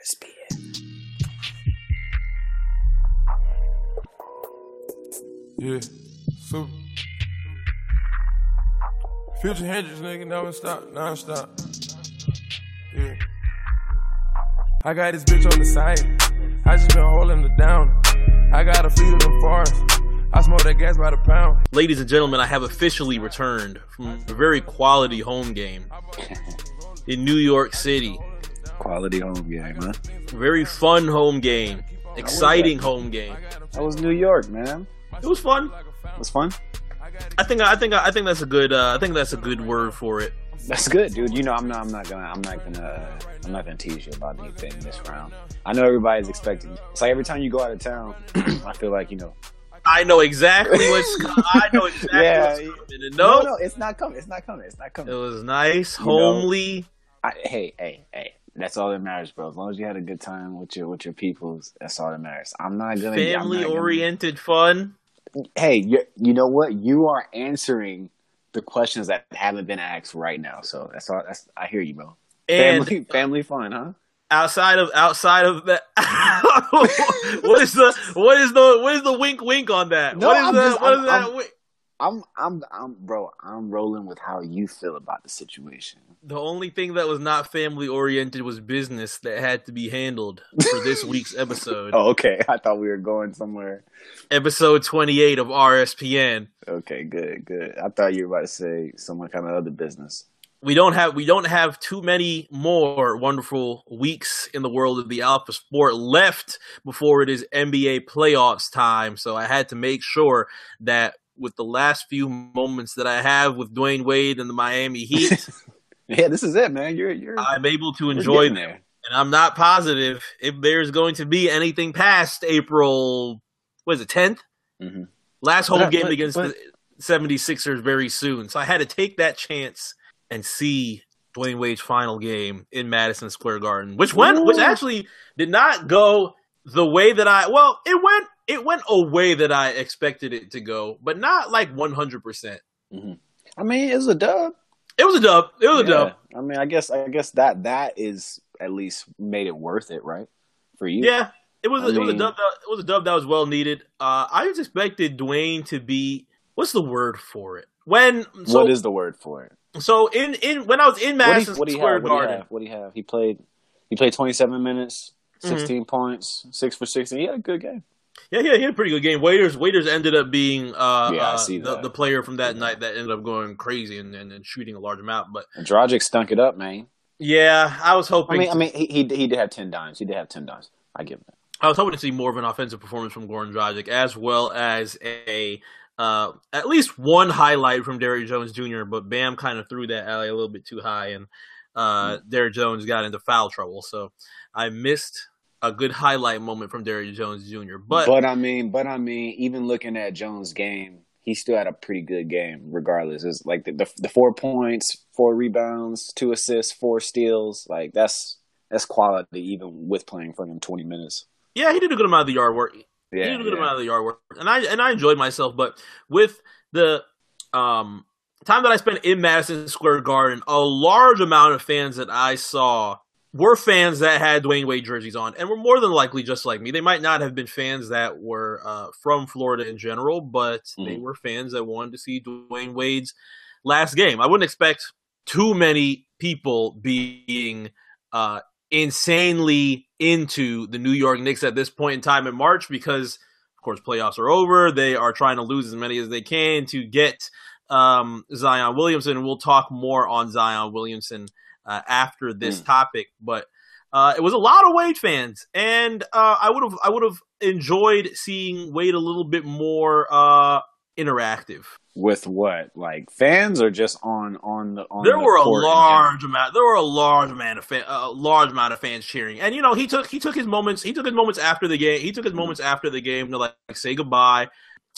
RSPN. Yeah, so Future Hendrix, nigga, never stop, non-stop. Yeah. I got this bitch on the side. I just been holding it down. I got a fleet of them forests. I smoke that gas by the pound. Ladies and gentlemen, I have officially returned from a very quality home game in New York City. Quality home game, huh? Very fun home game. Exciting home game. That was New York, man. It was fun. It was fun. I think I think I think that's a good uh, I think that's a good word for it. That's good, dude. You know, I'm not. I'm not gonna. I'm not gonna. I'm not gonna tease you about anything this round. I know everybody's expecting. It's like every time you go out of town, I feel like you know. I know exactly what's. coming. I know exactly Yeah. what's coming. And No, No, no, it's not coming. It's not coming. It's not coming. it was nice, You know, homely. I, hey, hey, hey. That's all that matters, bro. As long as you had a good time with your with your peoples, that's all that matters. I'm not gonna. I'm not family gonna- oriented fun. Hey, you, you know what? You are answering the questions that haven't been asked right now. So that's all. That's I hear you, bro. And Family, family fun, huh? outside of outside of that, what is the what is the what is the wink wink on that? No, what is I'm the just- what is I'm- that? I'm- I'm, I'm, bro. I'm rolling with how you feel about the situation. The only thing that was not family oriented was business that had to be handled for this week's episode. Oh, okay. I thought we were going somewhere. Episode 28 of RSPN. Okay, good, good. I thought you were about to say some kind of other business. We don't have we don't have too many more wonderful weeks in the world of the alpha sport left before it is NBA playoffs time. So I had to make sure that with the last few moments that I have with Dwyane Wade and the Miami Heat, Yeah, this is it, man. You're, you're. I'm able to enjoy them. there. And I'm not positive if there's going to be anything past April, what is it, 10th? Mhm. Last home But- game but- against but- the 76ers very soon. So I had to take that chance and see Dwyane Wade's final game in Madison Square Garden, which went, which actually did not go the way that I, well, it went, it went a way that I expected it to go, but not like 100%. I mean, it was a dub. It was a dub. It was a dub. I mean, I guess, I guess that that is at least made it worth it, right? For you, Yeah, it was. I it was a dub. That, it was a dub that was well needed. Uh, I just expected Dwyane to be. What's the word for it? When so what is the word for it? so in in when I was in What do Madison you, what do you Square have? What do you Garden, have? What do you have? He played. He played 27 minutes, Mhm. 16 points, six for 16. He had a good game. Yeah, yeah, he had a pretty good game. Waiters Waiters ended up being uh, Yeah, I uh, see the, the player from that night that ended up going crazy and, and, and shooting a large amount. But And Dragic stunk it up, man. yeah, I was I hoping. mean, to, I mean, he, he he did have 10 dimes. He did have 10 dimes. I give him that. I was hoping to see more of an offensive performance from Goran Dragic, as well as a uh, at least one highlight from Derrick Jones Jr. But Bam kind of threw that alley a little bit too high, and uh, Derrick Jones got into foul trouble. So I missed a good highlight moment from Derrick Jones Jr. But, But I mean, but I mean, even looking at Jones' game, he still had a pretty good game, regardless. It's like the, the the four points, four rebounds, two assists, four steals. Like that's that's quality, even with playing for him 20 minutes. yeah, he did a good amount of the yard work. Yeah, he did a good yeah. amount of the yard work, and I and I enjoyed myself. But with the um, time that I spent in Madison Square Garden, a large amount of fans that I saw were fans that had Dwyane Wade jerseys on, and were more than likely just like me. They might not have been fans that were uh, from Florida in general, but they Mhm. were fans that wanted to see Dwyane Wade's last game. I wouldn't expect too many people being uh, insanely into the New York Knicks at this point in time in March because, of course, playoffs are over. They are trying to lose as many as they can to get um, Zion Williamson. We'll talk more on Zion Williamson uh, after this Mm. topic. But uh, it was a lot of Wade fans, and uh, I would have I would have enjoyed seeing Wade a little bit more uh, interactive. With what, like fans, or just on on the on there the were a large amount. There were a large amount of fan, a large amount of fans cheering, and you know he took he took his moments. He took his moments after the game. He took his moments after the game to like, say goodbye.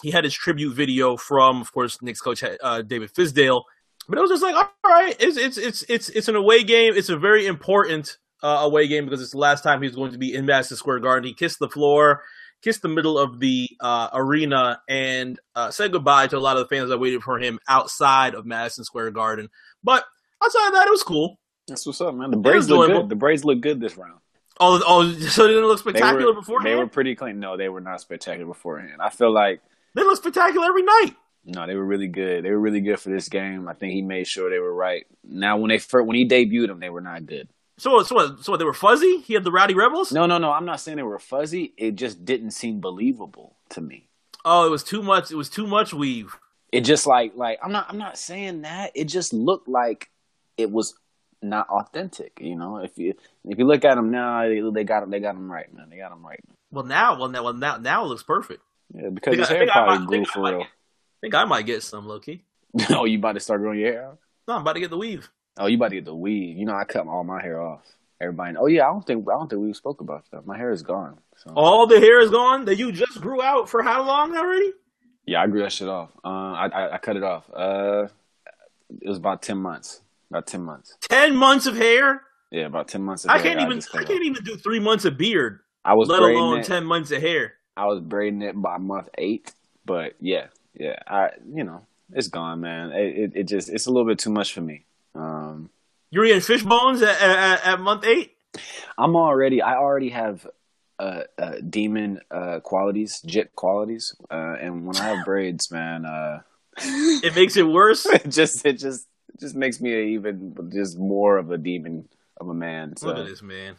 He had his tribute video from, of course, Knicks coach uh, David Fizdale. But it was just like, all right, it's it's it's it's it's an away game. It's a very important uh, away game because it's the last time he's going to be in Madison Square Garden. He kissed the floor, kissed the middle of the uh, arena, and uh, said goodbye to a lot of the fans that waited for him outside of Madison Square Garden. But outside of that, it was cool. That's what's up, man. The Braves look good. The Braves look good this round. Oh, oh, so they didn't look They spectacular were, beforehand. They were pretty clean. No, they were not spectacular beforehand. I feel like They look spectacular every night. No, they were really good. They were really good for this game. I think he made sure they were right. Now, when they first, when he debuted them, they were not good. So, so, what, so what, they were fuzzy. He had the Rowdy Rebels. No, no, no. I'm not saying they were fuzzy. It just didn't seem believable to me. Oh, it was too much. It was too much weave. It just like like I'm not I'm not saying that. It just looked like it was not authentic. You know, if you if you look at them now, they, they got they got them right, man. They got them right. Well, now, well, now, well, now, now it looks perfect. Yeah, because his hair probably grew for real. I think I might get some, low key. oh, you about to start growing your hair out? No, I'm about to get the weave. Oh, you about to get the weave? You know, I cut all my hair off. Everybody. Oh yeah, I don't think I don't think we spoke about that. My hair is gone. So. All the hair is gone that you just grew out for how long already? Yeah, I grew that shit off. Uh, I, I I cut it off. Uh, it was about ten months. About ten months. Ten months of hair. Yeah, about ten months. Of I hair can't even. just I can't even do three months of beard, I was let alone it. ten months of hair. I was braiding it by month eight. But yeah, yeah. I you know it's gone, man. It it, it just it's a little bit too much for me. Um, You're eating fish bones at, at, at month eight. I'm already. I already have. Uh, uh, demon uh, qualities, jit qualities, uh, and when I have braids, man, uh, It makes it worse. it just it just it just makes me even just more of a demon of a man. So Look at this man.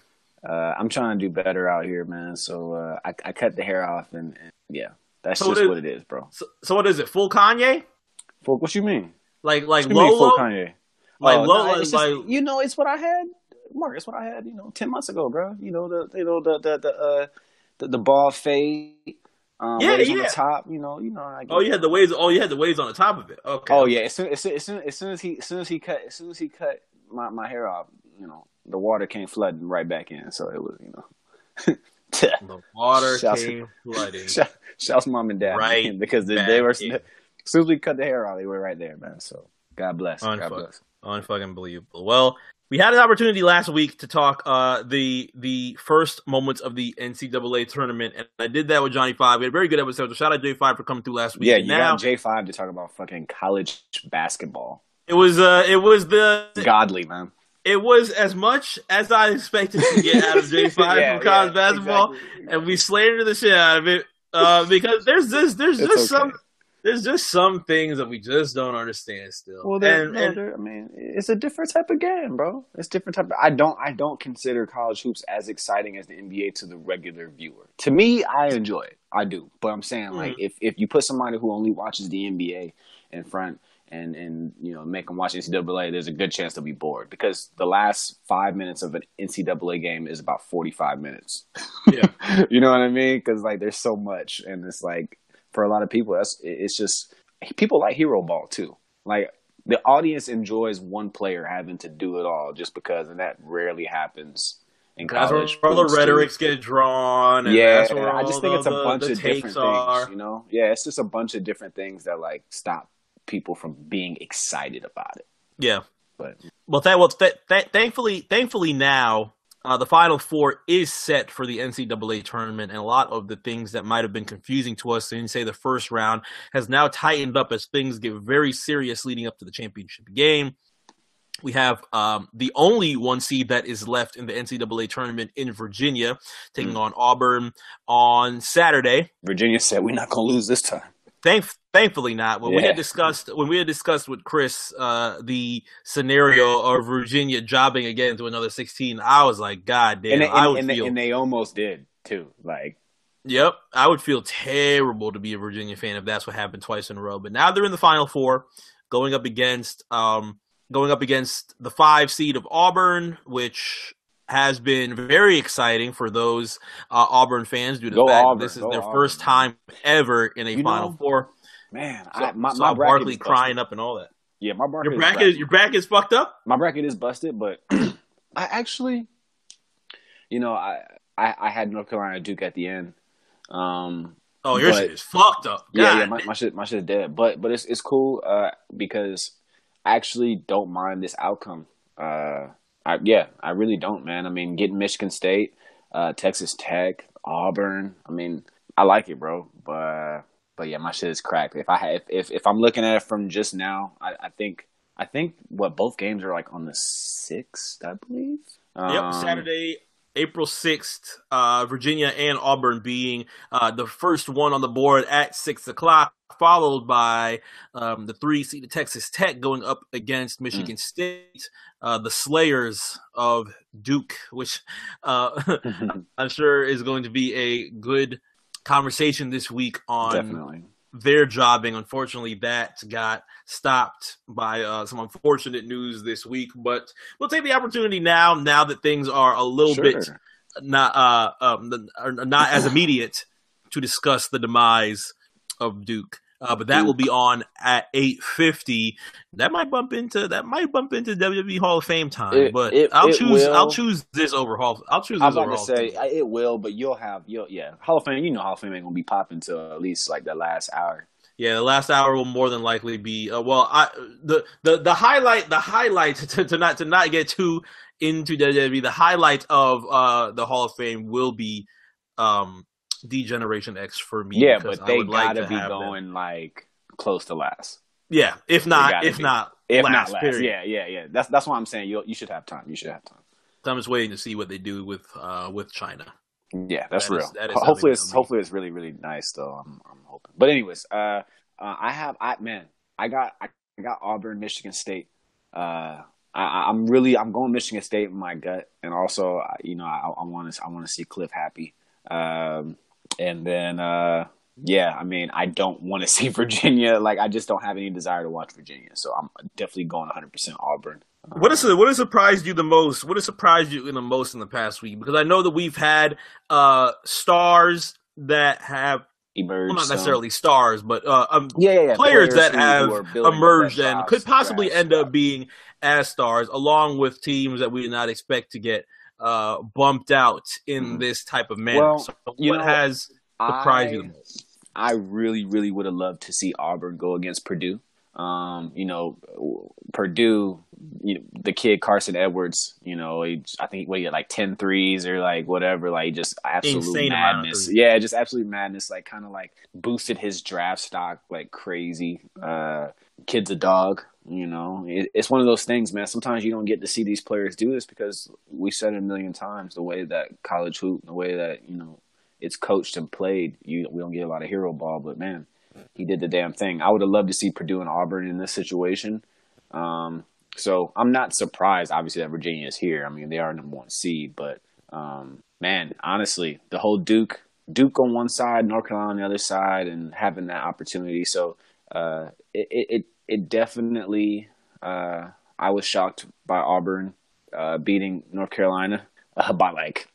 uh, I'm trying to do better out here, man. So uh, I, I cut the hair off, and, and yeah, that's So just it- what it is, bro. So, so what is it? Full Kanye? Fuck, what you mean? Like like What you Lolo? full Kanye? Like Oh, Lolo? just- like you know, it's what I had, Mark. It's what I had, you know, ten months ago, bro. You know the you know the the the uh, the, the ball fade, um, Yeah, waves on the top. You know, you know. I oh, you had the waves. Oh, you had the waves on the top of it. Okay. Oh yeah, as soon as soon as soon as, soon as he as soon as he cut as soon as he cut my, my hair off, you know, the water came flooding right back in. So it was, you know. The water Shouts- came flooding. Shout, shouts mom and dad, Right man, because they, they were as soon as we cut the hair off, they were right there, man. So God bless, God bless. Unfucking believable. Well, we had an opportunity last week to talk uh, the the first moments of the NCAA tournament, and I did that with Johnny Five. We had a very good episode. So shout out to J Five for coming through last week. Yeah, you now got J five to talk about fucking college basketball. it was uh, it was the Godly man. It was as much as I expected to get out of J Five Yeah, from college yeah, basketball, exactly. and we slandered the shit out of it uh, because there's this there's It's just okay. some there's just some things that we just don't understand still. Well, they're, and, no, and they're- I mean, it's a different type of game, bro. It's different type. Of, I don't, I don't consider college hoops as exciting as the NBA to the regular viewer. To me, I enjoy it. I do, but I'm saying like if if you put somebody who only watches the NBA in front and and you know make them watch NCAA, there's a good chance they'll be bored because the last five minutes of an NCAA game is about 45 minutes. Yeah. you know what I mean? Because like there's so much, and it's like for a lot of people, that's it's just people like hero ball too. Like the audience enjoys one player having to do it all just because, and that rarely happens in that's where college. all the hoops, too. rhetorics get drawn. And Yeah, I just think the- it's a bunch the of different are. things. You know, yeah, it's just a bunch of different things that like stop people from being excited about it. Yeah. But Well, that well, th- th- thankfully, thankfully now uh, the Final Four is set for the NCAA tournament, and a lot of the things that might have been confusing to us in say the first round has now tightened up as things get very serious leading up to the championship game. We have um, the only one seed that is left in the NCAA tournament in Virginia, taking on Auburn on Saturday. Virginia said we're not gonna lose this time. Thank, thankfully not. When we had discussed when we had discussed with Chris uh, the scenario of Virginia jobbing again to another sixteen, I was like, God damn, and they, I and, would and feel. and they almost did too. Like Yep, I would feel terrible to be a Virginia fan if that's what happened twice in a row. But now they're in the Final Four, going up against um, going up against the five seed of Auburn, which has been very exciting for those uh, Auburn fans due to Go the fact Auburn, this is go their Auburn, first time ever in a You Final know, Four. Man, So, I, my saw my bracket Barkley is crying up and all that. Yeah, my bracket. Your is bracket, busted. your bracket's fucked up. my bracket is busted, but I actually, you know, I, I I had North Carolina Duke at the end. Um, Oh, your But- shit is fucked up. yeah, God. yeah, my, my shit, my shit is dead. But but it's it's cool uh, because I actually don't mind this outcome. Uh, I, yeah, I really don't, man. I mean, getting Michigan State, uh, Texas Tech, Auburn. I mean, I like it, bro. But but yeah, my shit is cracked. If I had, if, if if I'm looking at it from just now, I, I think I think what both games are like on the sixth, I believe. Yep, Um, Saturday April 6th, uh, Virginia and Auburn being uh, the first one on the board at 6 o'clock, followed by um, the three seeded Texas Tech going up against Michigan mm. State, uh, the Slayers of Duke, which uh, I'm sure is going to be a good conversation this week on Definitely their jobbing. Unfortunately, that got stopped by uh, some unfortunate news this week. But we'll take the opportunity now, now that things are a little sure. bit not uh, um, not as immediate, to discuss the demise of Duke. Uh, but that will be on at eight fifty. That might bump into that might bump into WWE Hall of Fame time. It, but it, I'll it choose will. I'll choose this over Hall. I'll choose. This I was about to say it will, but you'll have you'll yeah Hall of Fame. You know Hall of Fame ain't gonna be popping until at least like the last hour. Yeah, the last hour will more than likely be uh, well. I the the the highlight the highlight to, to not to not get too into WWE. The highlight of uh the Hall of Fame will be um D-Generation X for me. Yeah, but they gotta like be going them. like close to last. Yeah, if not, if be. not, if last, not last. Period. Yeah, yeah, yeah. That's that's why I'm saying you you should have time. You should have time. I'm just waiting to see what they do with uh with Chyna. Yeah, that's that real. Is, that is hopefully, it's hopefully it's really really nice though. I'm I'm hoping. But anyways, uh, uh I have I man, I got I got Auburn, Michigan State. Uh, I, am really I'm going Michigan State in my gut, and also you know I want to I want to see Cliff happy. Um, and then uh, yeah, I mean I don't want to see Virginia. Like I just don't have any desire to watch Virginia, so I'm definitely going 100 percent Auburn. What is what has surprised you the most? What has surprised you in the most in the past week? Because I know that we've had uh, stars that have emerged, well, not necessarily stars, but uh, um, yeah, yeah, yeah. Players, players, that have emerged and could possibly end up being as stars, along with teams that we did not expect to get uh, bumped out in mm-hmm. this type of manner. Well, so what know, has surprised I, you the most? I really, really would have loved to see Auburn go against Purdue. Um, you know, Purdue, you know, the kid Carson Edwards, you know, he, I think what he had like 10 threes or like whatever, like just absolute Insane madness. Yeah, just absolute madness. Like kind of like boosted his draft stock like crazy. Uh, kid's a dog. You know, it, it's one of those things, man. Sometimes you don't get to see these players do this because we said it a million times the way that college hoop, the way that you know it's coached and played. You we don't get a lot of hero ball, but man, he did the damn thing. I would have loved to see Purdue and Auburn in this situation. Um, so I'm not surprised, obviously, that Virginia is here. I mean, they are number one seed, but um, man, honestly, the whole Duke, Duke on one side, North Carolina on the other side, and having that opportunity. So uh, it, it it definitely. Uh, I was shocked by Auburn uh, beating North Carolina uh, by like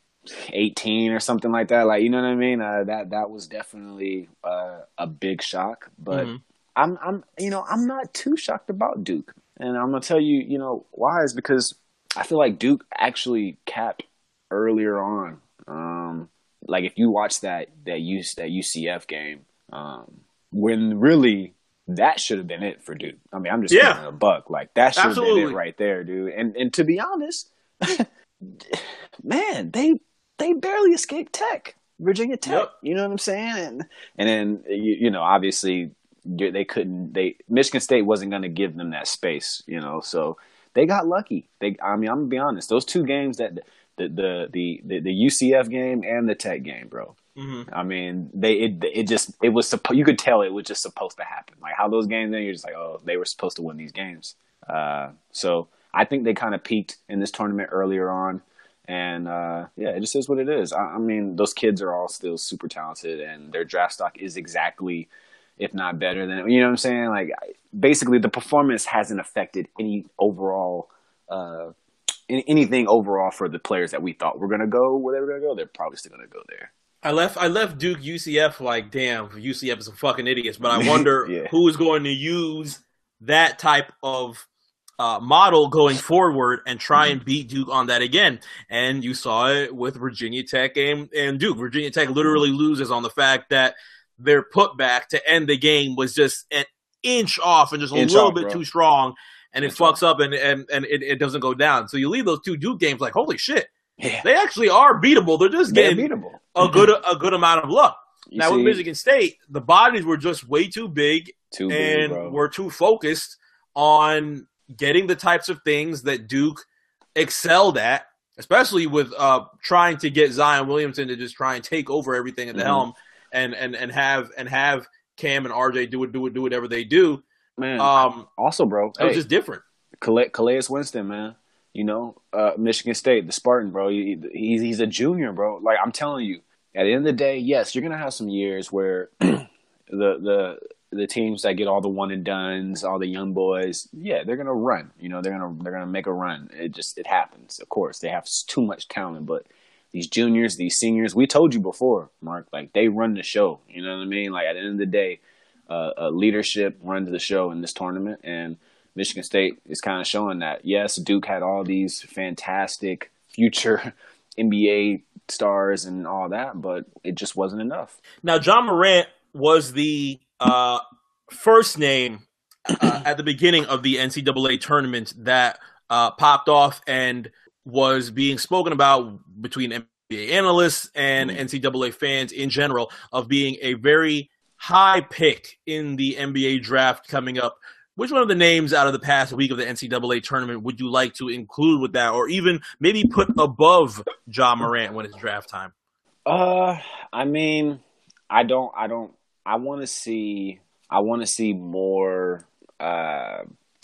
18 or something like that. Like, you know what I mean? Uh, that that was definitely uh, a big shock. But mm-hmm. I'm I'm you know I'm not too shocked about Duke, and I'm gonna tell you you know why is because I feel like Duke actually capped earlier on. Um, like if you watch that that use that UCF game, um, when really that should have been it for Duke. I mean, I'm just yeah. a buck. Like that should have been it right there, dude. And and to be honest, man, they they barely escaped Tech, Virginia Tech. Yep. You know what I'm saying? And and then you, you know, obviously they couldn't. They Michigan State wasn't going to give them that space. You know, so they got lucky. They, I mean, I'm gonna be honest. Those two games that the the the the, the UCF game and the Tech game, bro. Mm-hmm. I mean, they it it just it was supposed. You could tell it was just supposed to happen. Like how those games, then you're just like, oh, they were supposed to win these games. Uh, so I think they kind of peaked in this tournament earlier on. And uh, yeah, it just is what it is. I, I, mean, those kids are all still super talented, and their draft stock is exactly, if not better than you know what I'm saying. Like basically, the performance hasn't affected any overall, uh, anything overall for the players that we thought were going to go where they were going to go. They're probably still going to go there. I left I left Duke UCF like damn UCF is some fucking idiots, but I wonder yeah. who is going to use that type of uh, model going forward and try and beat Duke on that again. And you saw it with Virginia Tech and, and Duke. Virginia Tech literally loses on the fact that their putback to end the game was just an inch off and just a inch little off, bit bro. too strong. And it fucks off and, and, and it, it, doesn't go down. So you leave those two Duke games like, holy shit. Yeah. They actually are beatable. They're just getting They're beatable. a good a good amount of luck. You now see, with Michigan State, the bodies were just way too big too and big, were too focused on getting the types of things that Duke excelled at especially with uh, trying to get Zion Williamson to just try and take over everything at the mm-hmm. helm and and and have and have Cam and RJ do it do it do whatever they do. Man, um, also, bro, it was just different. Calais, Calais Winston, man. You know, uh, Michigan State, the Spartan, bro. He, he's he's a junior, bro. Like I'm telling you, at the end of the day, yes, you're gonna have some years where the the the teams that get all the one and duns, all the young boys, yeah, they're gonna run. You know, they're gonna they're gonna make a run. It just it happens. Of course, they have too much talent, but these juniors, these seniors, we told you before, Mark, like they run the show. You know what I mean? Like at the end of the day, uh, uh, leadership runs the show in this tournament, and Michigan State is kind of showing that. Yes, Duke had all these fantastic future NBA stars and all that, but it just wasn't enough. Now, John Morant was the uh, first name uh, at the beginning of the NCAA tournament that uh, popped off and was being spoken about between NBA analysts and mm-hmm. NCAA fans in general of being a very high pick in the NBA draft coming up. Which one of the names out of the past week of the NCAA tournament would you like to include with that, or even maybe put above Ja Morant when it's draft time? Uh, I mean, I don't, I don't, I want to see, I want to see more. Uh,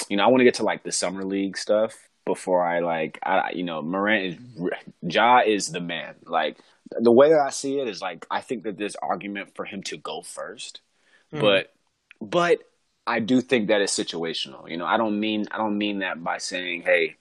you know, I want to get to like the summer league stuff before I like, I, you know, Morant is Ja is the man. Like the way that I see it is like I think that there's argument for him to go 1st mm-hmm. but but I do think that is situational. You know, I don't mean I don't mean that by saying, hey,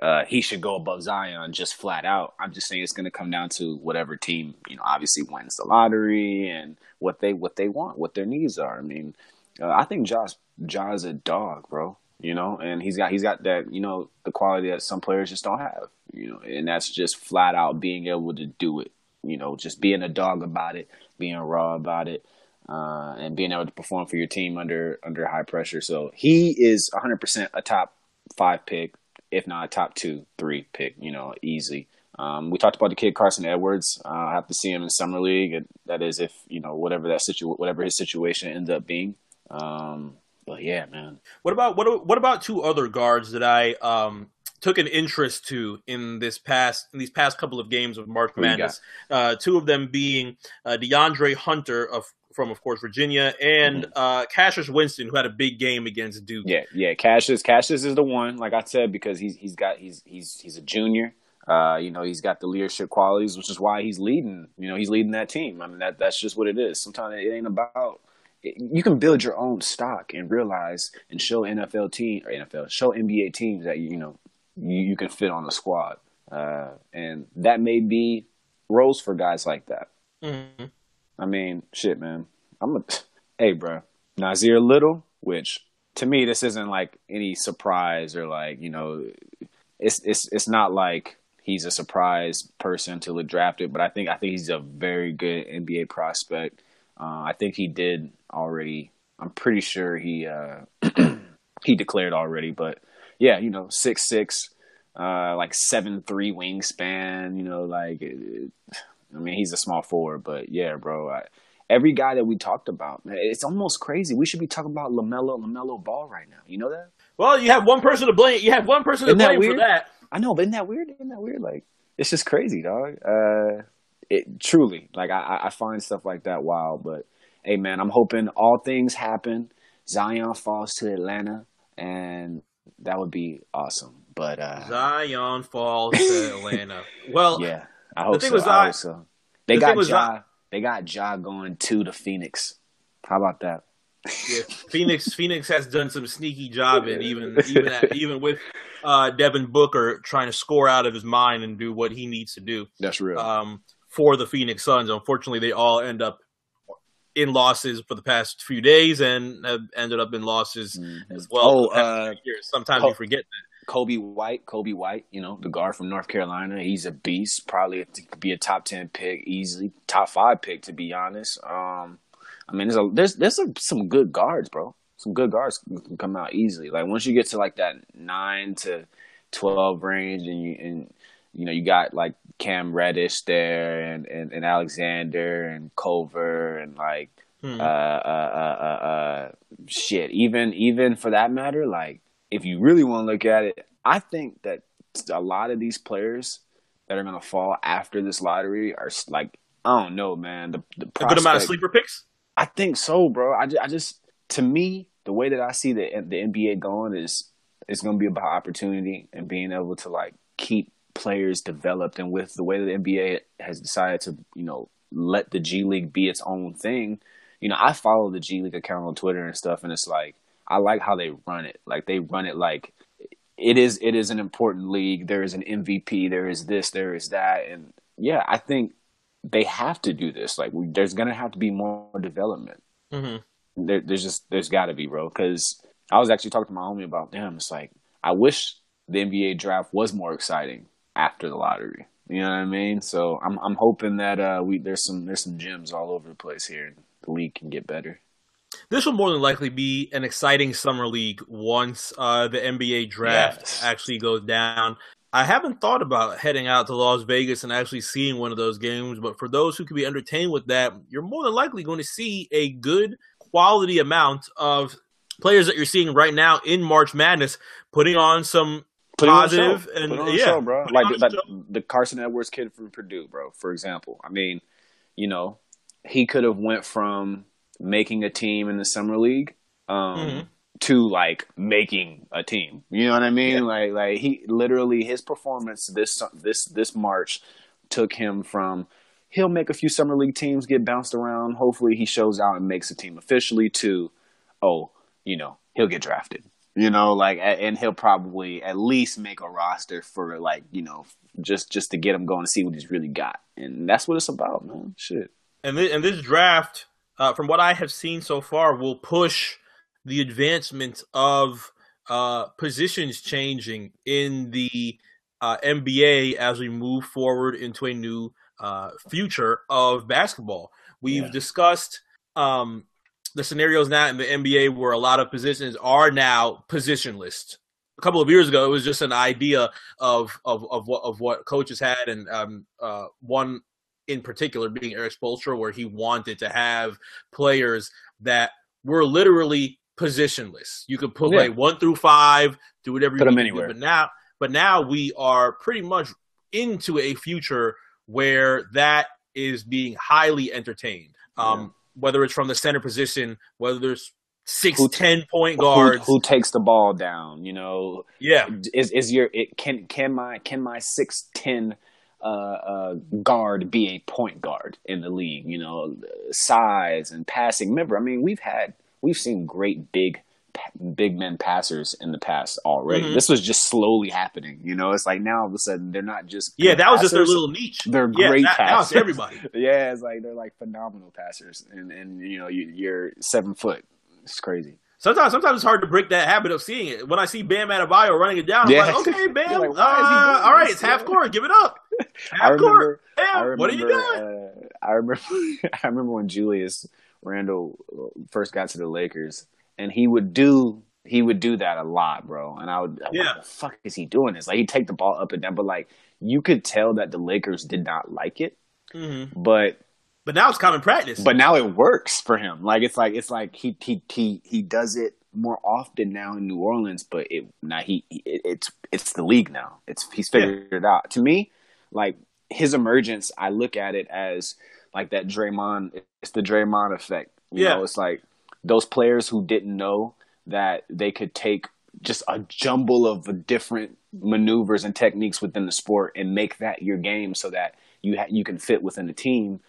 uh, he should go above Zion just flat out. I'm just saying it's going to come down to whatever team you know obviously wins the lottery and what they what they want, what their needs are. I mean, uh, I think Josh Josh is a dog, bro. You know, and he's got he's got that you know the quality that some players just don't have. You know, and that's just flat out being able to do it. You know, just being a dog about it, being raw about it uh, and being able to perform for your team under under high pressure. So he is 100% a top five pick, if not a top two, three pick. You know, easy. Um, we talked about the kid Carson Edwards. Uh, I have to see him in summer league. And that is if you know whatever that situ whatever his situation ends up being. Um, but yeah, man. What about what what about two other guards that I um, took an interest to in this past in these past couple of games of March Madness? Uh, two of them being uh, DeAndre Hunter of from, of course, Virginia, and mm-hmm. uh, Cassius Winston, who had a big game against Duke. Yeah, yeah. Cassius, Cassius is the one, like I said, because he's he's got he's he's he's a junior. Uh, you know, he's got the leadership qualities, which is why he's leading. You know, he's leading that team. I mean, that that's just what it is. Sometimes it ain't about. you can build your own stock and realize and show NFL team or NFL show NBA teams that you know you, you can fit on the squad, uh, and that may be roles for guys like that. Mm-hmm. I mean, shit, man. I'm a hey, bro. Nassir Little, which to me this isn't like any surprise or like you know, it's it's it's not like he's a surprise person to look drafted, but I think I think he's a very good NBA prospect. Uh, I think he did already. I'm pretty sure he uh, he declared already, but yeah, you know, six six, uh, like seven three wingspan. You know, like it, I mean, he's a small forward, but yeah, bro. I, every guy that we talked about, man, it's almost crazy. We should be talking about Lamelo, Lamelo Ball right now. You know that? Well, you have one person to blame. You have one person to blame for that. I know, but isn't that weird? Isn't that weird? Like, it's just crazy, dog. Uh, it truly, like, I, I find stuff like that wild. But hey, man, I'm hoping all things happen. Zion falls to Atlanta, and that would be awesome. But uh, Zion falls to Atlanta. Well, yeah. I hope the so. Was, I, hope so. They the got Ja. they got Ja going to the Phoenix. How about that? Yeah, Phoenix. Phoenix has done some sneaky job, and even even at, even with uh, Devin Booker trying to score out of his mind and do what he needs to do. That's real. Um, for the Phoenix Suns, unfortunately, they all end up in losses for the past few days and have ended up in losses mm-hmm. as well. Oh, uh, Sometimes oh, you forget that. Coby White, Coby White, you know, the guard from North Carolina, he's a beast. Probably be a top ten pick, easily top five pick to be honest. Um, I mean, there's a there's there's some, some good guards, bro. Some good guards can come out easily. Like once you get to like that nine to twelve range, and you and you know you got like Cam Reddish there, and and, and Alexander and Culver, and like hmm. uh, uh, uh, uh, uh shit. Even even for that matter, like if you really want to look at it, I think that a lot of these players that are going to fall after this lottery are like I don't know, man. The, the a good amount of sleeper picks. I think so, bro. I, I just to me the way that I see the the NBA going is it's going to be about opportunity and being able to like keep players developed and with the way that the NBA has decided to you know let the G League be its own thing. You know, I follow the G League account on Twitter and stuff, and it's like I like how they run it. Like they run it like it is it is an important league. There is an MVP. There is this. There is that. And yeah, I think they have to do this. Like we, there's gonna have to be more development. Mm-hmm. There, there's just there's got to be, bro. Because I was actually talking to my homie about them. It's like I wish the NBA draft was more exciting after the lottery. You know what I mean? So I'm I'm hoping that uh we there's some there's some gems all over the place here. And the league can get better. This will more than likely be an exciting summer league once uh, the NBA draft yes. actually goes down. I haven't thought about heading out to Las Vegas and actually seeing one of those games, but for those who can be entertained with that, you're more than likely going to see a good quality amount of players that you're seeing right now in March Madness putting on some putting positive on and on yeah, show, bro. Like the, the Carson Edwards kid from Purdue, bro. For example, I mean, you know, he could have went from making a team in the summer league um, mm-hmm. to like making a team. You know what I mean? Yeah. Like like he literally his performance this this this March took him from he'll make a few summer league teams get bounced around. Hopefully he shows out and makes a team officially to oh, you know, he'll get drafted. You know, like and he'll probably at least make a roster for like, you know, just just to get him going to see what he's really got. And that's what it's about, man. Shit. And this, and this draft uh, from what I have seen so far, will push the advancement of uh, positions changing in the uh, NBA as we move forward into a new uh, future of basketball. We've yeah. discussed um, the scenarios now in the NBA where a lot of positions are now positionless. A couple of years ago, it was just an idea of of of what of what coaches had, and um, uh, one in particular being Erik Spoelstra, where he wanted to have players that were literally positionless. You could put yeah. like one through five, do whatever put you them anywhere. Do. But now, but now we are pretty much into a future where that is being highly entertained. Um, yeah. Whether it's from the center position, whether there's six who, ten point guards who, who, takes the ball down, you know. Yeah, is is your it, can can my can my six ten uh, uh, guard be a point guard in the league. You know, size and passing. Remember, I mean, we've had we've seen great big big men passers in the past already. Mm-hmm. This was just slowly happening. You know, it's like now all of a sudden they're not just yeah, that was just their little niche. They're yeah, great that, passers. everybody. yeah, it's like they're like phenomenal passers, and and you know you, you're seven foot. It's crazy. Sometimes, sometimes it's hard to break that habit of seeing it. When I see Bam Adebayo running it down, I'm yeah. like, okay, Bam, like, uh, all right, it's half court, give it up. I remember, I remember, what are you doing? Uh, I remember, I remember when Julius Randle first got to the Lakers, and he would do he would do that a lot, bro. And I would, yeah, what the fuck is he doing this? Like he'd take the ball up and down, but like you could tell that the Lakers did not like it. Mm-hmm. But but now it's common practice. But now it works for him. Like it's like it's like he he he he does it more often now in New Orleans. But it now he it, it's it's the league now. It's he's figured yeah. it out. To me, like his emergence, I look at it as like that Draymond. It's the Draymond effect. You yeah, know, it's like those players who didn't know that they could take just a jumble of different maneuvers and techniques within the sport and make that your game, so that you ha- you can fit within the team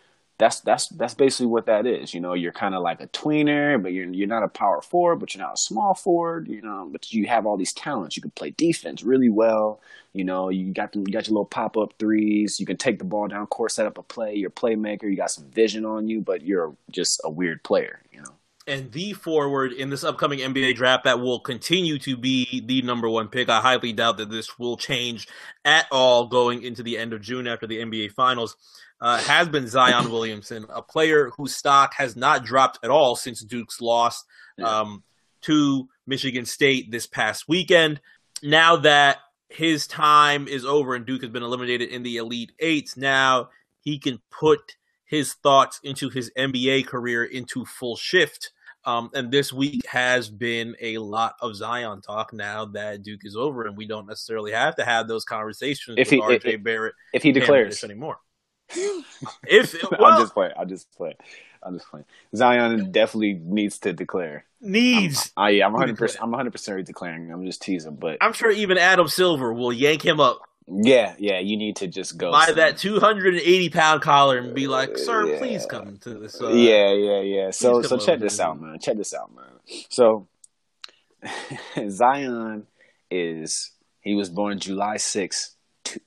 that's that's that's basically what that is. You know, you're kind of like a tweener, but you're you're not a power forward, but you're not a small forward. You know, but you have all these talents. You can play defense really well. You know, you got the, you got your little pop up threes. You can take the ball down court, set up a play. You're a playmaker. You got some vision on you, but you're just a weird player. You know. And the forward in this upcoming NBA draft that will continue to be the number one pick. I highly doubt that this will change at all going into the end of June after the NBA Finals uh, has been Zion Williamson, a player whose stock has not dropped at all since Duke's lost um, to Michigan State this past weekend. Now that his time is over and Duke has been eliminated in the Elite Eight, now he can put his thoughts into his NBA career into full shift. Um, and this week has been a lot of Zion talk now that Duke is over, and we don't necessarily have to have those conversations If with he- RJ if- Barrett If he declares, anymore. If I'll well, just play. I'll just play. I'm just playing. Zion definitely needs to declare. needs, yeah, I'm To 100. percent. I'm 100 percent declaring. I'm just teasing, but I'm sure even Adam Silver will yank him up yeah, yeah, you need to just go. buy that 280 pound collar and be like, "Sir, Yeah. please come to this." Uh, yeah, yeah, yeah. So, so check this out, man. Check this out, man. So, Zion is he was born July 6th,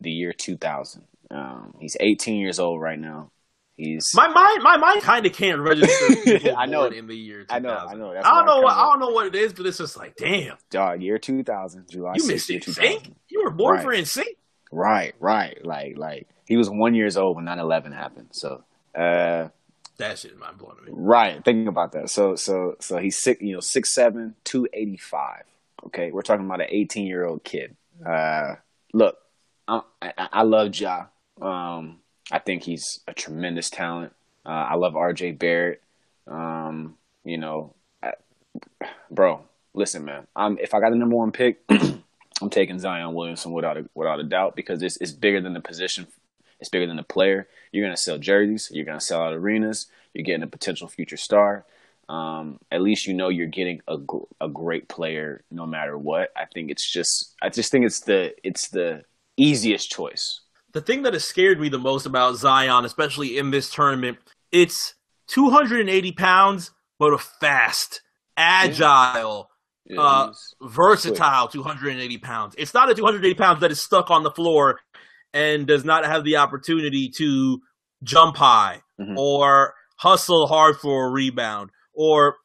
the year 2000. Um, he's 18 years old right now. He's My mind, my mind kind of can't register. I know. in the year 2000. I know, I know. That's I don't know what I don't know what it is, but it's just like, damn, dog year 2000, July you 6th, missed it. 2000. Sync? You were born Right. for NSYNC. Right, right. Like, like he was one years old when 9/11 happened. So, uh, That shit mind blowing to me. Right. Thinking about that. So so so he's six you know, six seven, two eighty five. Okay. We're talking about an eighteen year old kid. Uh look, I, I, I love Ja. Um I think he's a tremendous talent. Uh, I love RJ Barrett. Um, you know, I, bro, listen, man. I'm if I got the number one pick, I'm taking Zion Williamson without a, without a doubt because it's it's bigger than the position. It's bigger than the player. You're gonna sell jerseys. You're gonna sell out arenas. You're getting a potential future star. Um, at least you know you're getting a a great player no matter what. I think it's just I just think it's the it's the easiest choice. The thing that has scared me the most about Zion, especially in this tournament, it's 280 pounds, but a fast, agile, Uh, versatile 280 pounds. It's not a 280 pounds that is stuck on the floor and does not have the opportunity to jump high Mhm. or hustle hard for a rebound or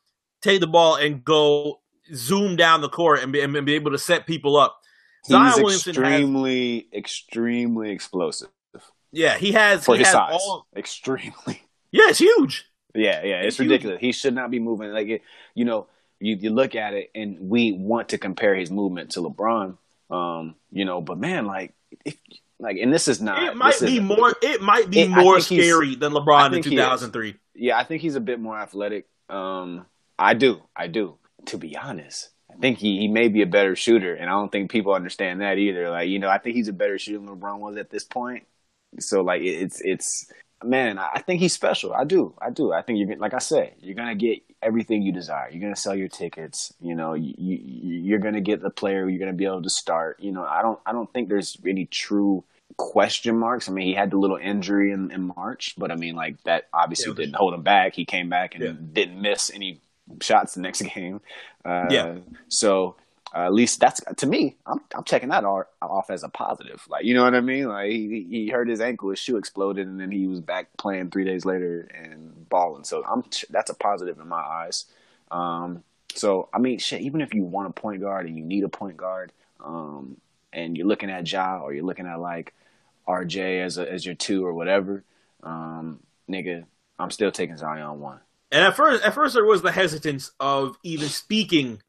take the ball and go zoom down the court and be, and be able to set people up. Zion he's Williamson has, extremely extremely explosive yeah, he has for he his has size. all- Extremely. yeah, it's huge. Yeah, yeah, it's It's huge. ridiculous. He should not be moving like it. You know, you you look at it, and we want to compare his movement to LeBron. Um, you know, but man, like, if, like, and this is not. It might be more. It might be It- more scary than LeBron in he is. 2003. Yeah, I think he's a bit more athletic. Um, I do, I do. To be honest, I think he, he may be a better shooter, and I don't think people understand that either. Like, you know, I think he's a better shooter than LeBron was at this point. So, like, it's it's man, I think he's special. I do, I do. I think you're gonna- like I said, you're gonna get everything you desire. You're gonna sell your tickets. You know, you, you you're gonna get the player. You're gonna be able to start. You know, I don't I don't think there's any true question marks. I mean, he had the little injury in, in March, but I mean, like that obviously Yeah, didn't hold him back. He came back and Yeah. didn't miss any shots the next game. Uh, Yeah. So uh, at least that's to me. I'm I'm checking that all, off as a positive. Like you know what I mean? Like he, he hurt his ankle, his shoe exploded, and then he was back playing three days later and balling. So I'm that's a positive in my eyes. Um, so I mean, shit. Even if you want a point guard and you need a point guard, um, and you're looking at Ja or you're looking at like RJ as a, as your two or whatever, um, nigga, I'm still taking Zion one. And at first, at first there was the hesitance of even speaking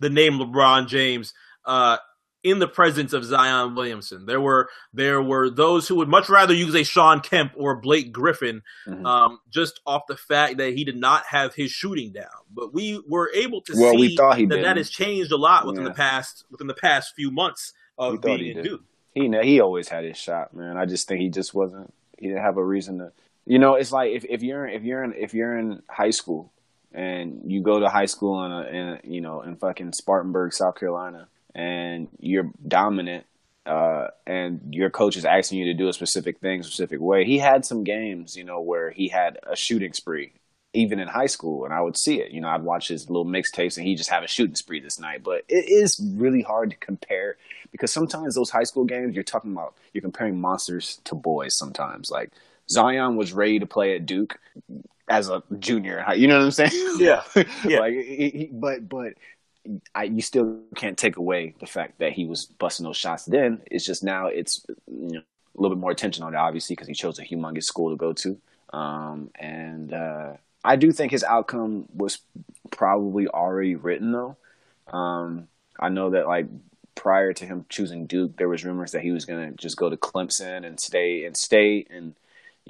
the name LeBron James uh, in the presence of Zion Williamson. There were there were those who would much rather use a Sean Kemp or Blake Griffin, Mhm. um, just off the fact that he did not have his shooting down. But we were able to Well, see we thought he that did. that has changed a lot within Yeah. the past within the past few months of being he in did. Duke. he he always had his shot, man. I just think he just wasn't. He didn't have a reason to. You know, it's like if, if you're if you're in if you're in high school and you go to high school in a, in a, you know in fucking Spartanburg, South Carolina, and you're dominant, uh, and your coach is asking you to do a specific thing, specific way. He had some games, you know, where he had a shooting spree. Even in high school, and I would see it. You know, I'd watch his little mixtapes, and he just have a shooting spree this night. But it is really hard to compare because sometimes those high school games you're talking about you're comparing monsters to boys sometimes like zion was ready to play at duke as a junior you know what i'm saying Yeah. Yeah. like he, he- but but I, you still can't take away the fact that he was busting those shots then it's just now it's you know, a little bit more attention on it obviously because he chose a humongous school to go to um, and uh, i do think his outcome was probably already written though um, i know that like prior to him choosing Duke, there was rumors that he was going to just go to Clemson and stay in state and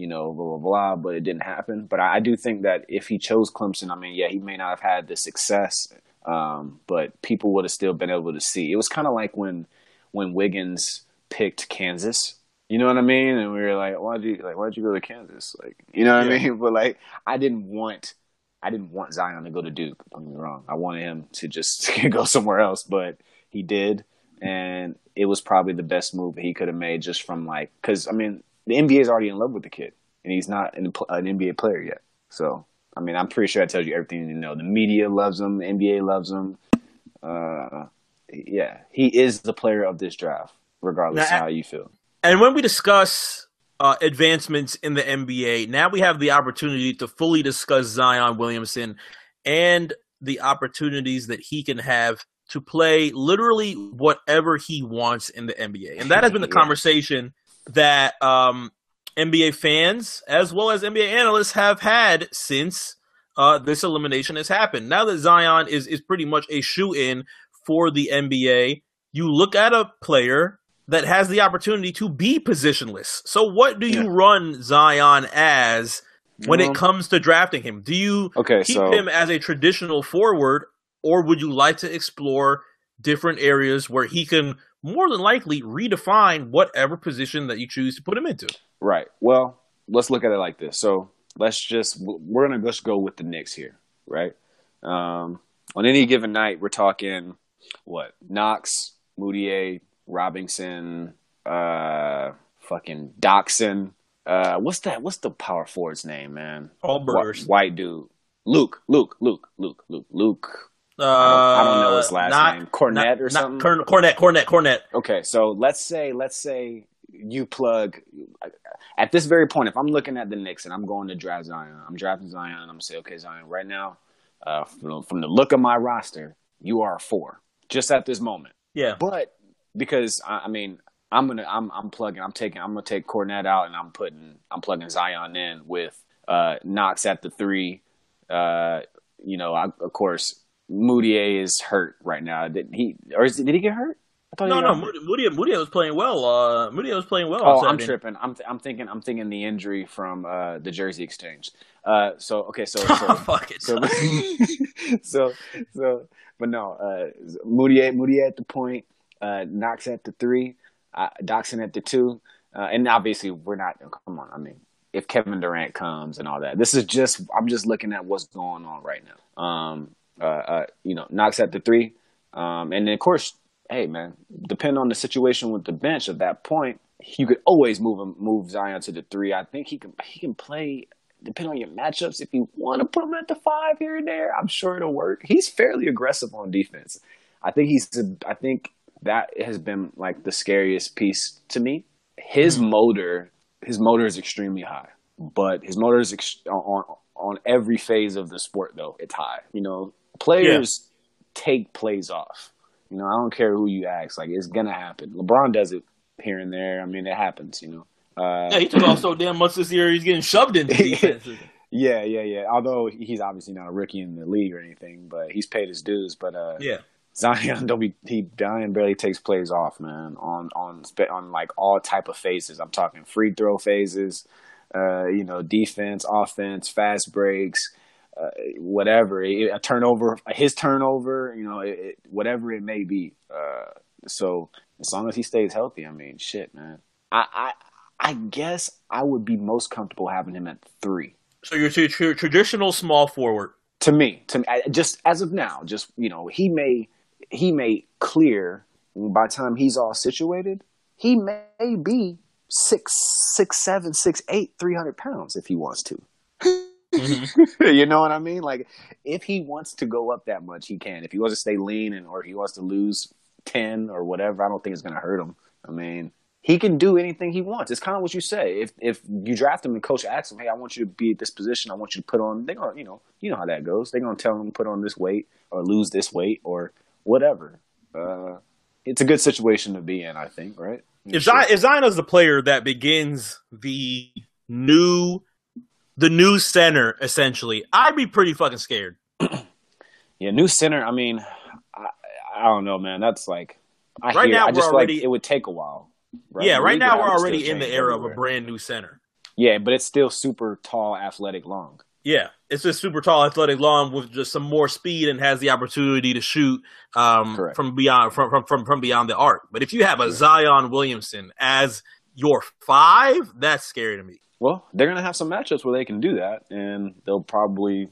you know, blah blah blah, but it didn't happen. But I, I do think that if he chose Clemson, I mean, yeah, he may not have had the success, um, but people would have still been able to see. It was kind of like when when Wiggins picked Kansas. You know what I mean? And we were like, why'd you like why'd you go to Kansas? Like, you know what yeah. I mean? But like, I didn't want I didn't want Zion to go to Duke. Don't get me wrong. I wanted him to just go somewhere else, but he did, and it was probably the best move he could have made just from like because I mean the NBA is already in love with the kid, and he's not an, an NBA player yet. So I mean, I'm pretty sure I tells you everything you know. The media loves him, the NBA loves him. Uh, yeah, he is the player of this draft, regardless now, of how you feel. And when we discuss uh, advancements in the NBA, now we have the opportunity to fully discuss Zion Williamson and the opportunities that he can have to play literally whatever he wants in the NBA. And that has been the yeah. conversation that um, NBA fans as well as NBA analysts have had since uh, this elimination has happened. Now that Zion is is pretty much a shoe in for the NBA, you look at a player that has the opportunity to be positionless. So, what do you yeah. run Zion as when it comes to drafting him? Do you okay, keep so, him as a traditional forward, or would you like to explore different areas where he can more than likely redefine whatever position that you choose to put him into? Right. Well, let's look at it like this. So, let's just we're gonna just go with the Knicks here, right? Um, on any given night, we're talking what Knox, Mudiay, Robinson, uh, fucking Dotson. Uh, what's that? What's the power forward's name, man? All burgers. Wh- white dude. Luke, Luke, Luke, Luke, Luke, Luke. Uh, I, don't, I don't know his last not, name. Kornet not, or something. Kornet, Kornet, Kornet. Okay, so let's say, let's say you plug at this very point. If I'm looking at the Knicks and I'm going to draft Zion, I'm drafting Zion. I'm gonna say, okay, Zion, right now, uh, from, from the look of my roster, you are a four, just at this moment. Yeah. But because I, I mean, I'm gonna I'm I'm plugging I'm taking I'm gonna take Kornet out and I'm putting I'm plugging Zion in with uh, Knox at the three. Uh, you know, I, of course, Mudiay is hurt right now. Did he or is, did he get hurt? no, no, Moody, Moody was playing well. Uh, Moody was playing well. Oh, I'm tripping. I'm th- I'm thinking I'm thinking the injury from uh, the Jersey Exchange. Uh, so okay, so so oh, fuck it. So, so so, but no, uh, Moody Moody at the point uh, Knox at the three, uh, Dotson at the two, uh, and obviously we're not. Come on, I mean, if Kevin Durant comes and all that, this is just. I'm just looking at what's going on right now. Um, uh, uh, you know, Knox at the three, um, and then of course, hey man, depend on the situation with the bench at that point. You could always move him, move Zion to the three. I think he can. He can play depending on your matchups, if you want to put him at the five here and there, I'm sure it'll work. He's fairly aggressive on defense. I think he's. I think that has been like the scariest piece to me. His mm-hmm. motor, his motor is extremely high, but his motor is ex- on on every phase of the sport though. It's high. You know, players yeah. take plays off. You know, I don't care who you ask. Like it's gonna happen. LeBron does it here and there. I mean, it happens. You know. Uh, yeah, he took off so damn much this year. He's getting shoved into defense. yeah, yeah, yeah. Although he's obviously not a rookie in the league or anything, but he's paid his dues. But uh, yeah, Zion don't be he Zion barely takes plays off, man. On on on like all type of phases. I'm talking free throw phases, uh, you know, defense, offense, fast breaks, uh, whatever. A turnover, his turnover, you know, it, whatever it may be. Uh, so as long as he stays healthy, I mean, shit, man. I I I guess I would be most comfortable having him at three. So you're a traditional small forward. To me, to me, just as of now, just you know, he may he may clear by the time he's all situated, he may be six, six, seven, six, eight, three hundred pounds if he wants to. You know what I mean? Like, if he wants to go up that much, he can. If he wants to stay lean and or he wants to lose ten or whatever, I don't think it's going to hurt him. I mean, he can do anything he wants. It's kind of what you say. If if you draft him and the coach asks him, "Hey, I want you to be at this position. I want you to put on," they're gonna, you know, you know how that goes. They're gonna tell him put on this weight or lose this weight or whatever. Uh, it's a good situation to be in, I think, right? If if Zion is the player that begins the new, the new center, essentially, I'd be pretty fucking scared. yeah, new center. I mean, I, I don't know, man. That's like I right hear, now. I just already, like it would take a while. Right? Yeah, right now we're already in the era of a brand new center. Yeah, but it's still super tall, athletic, long. Yeah, it's just super tall, athletic, long with just some more speed and has the opportunity to shoot um, from beyond from, from from from beyond the arc. But if you have a Zion Williamson as your five, that's scary to me. Well, they're gonna have some matchups where they can do that, and they'll probably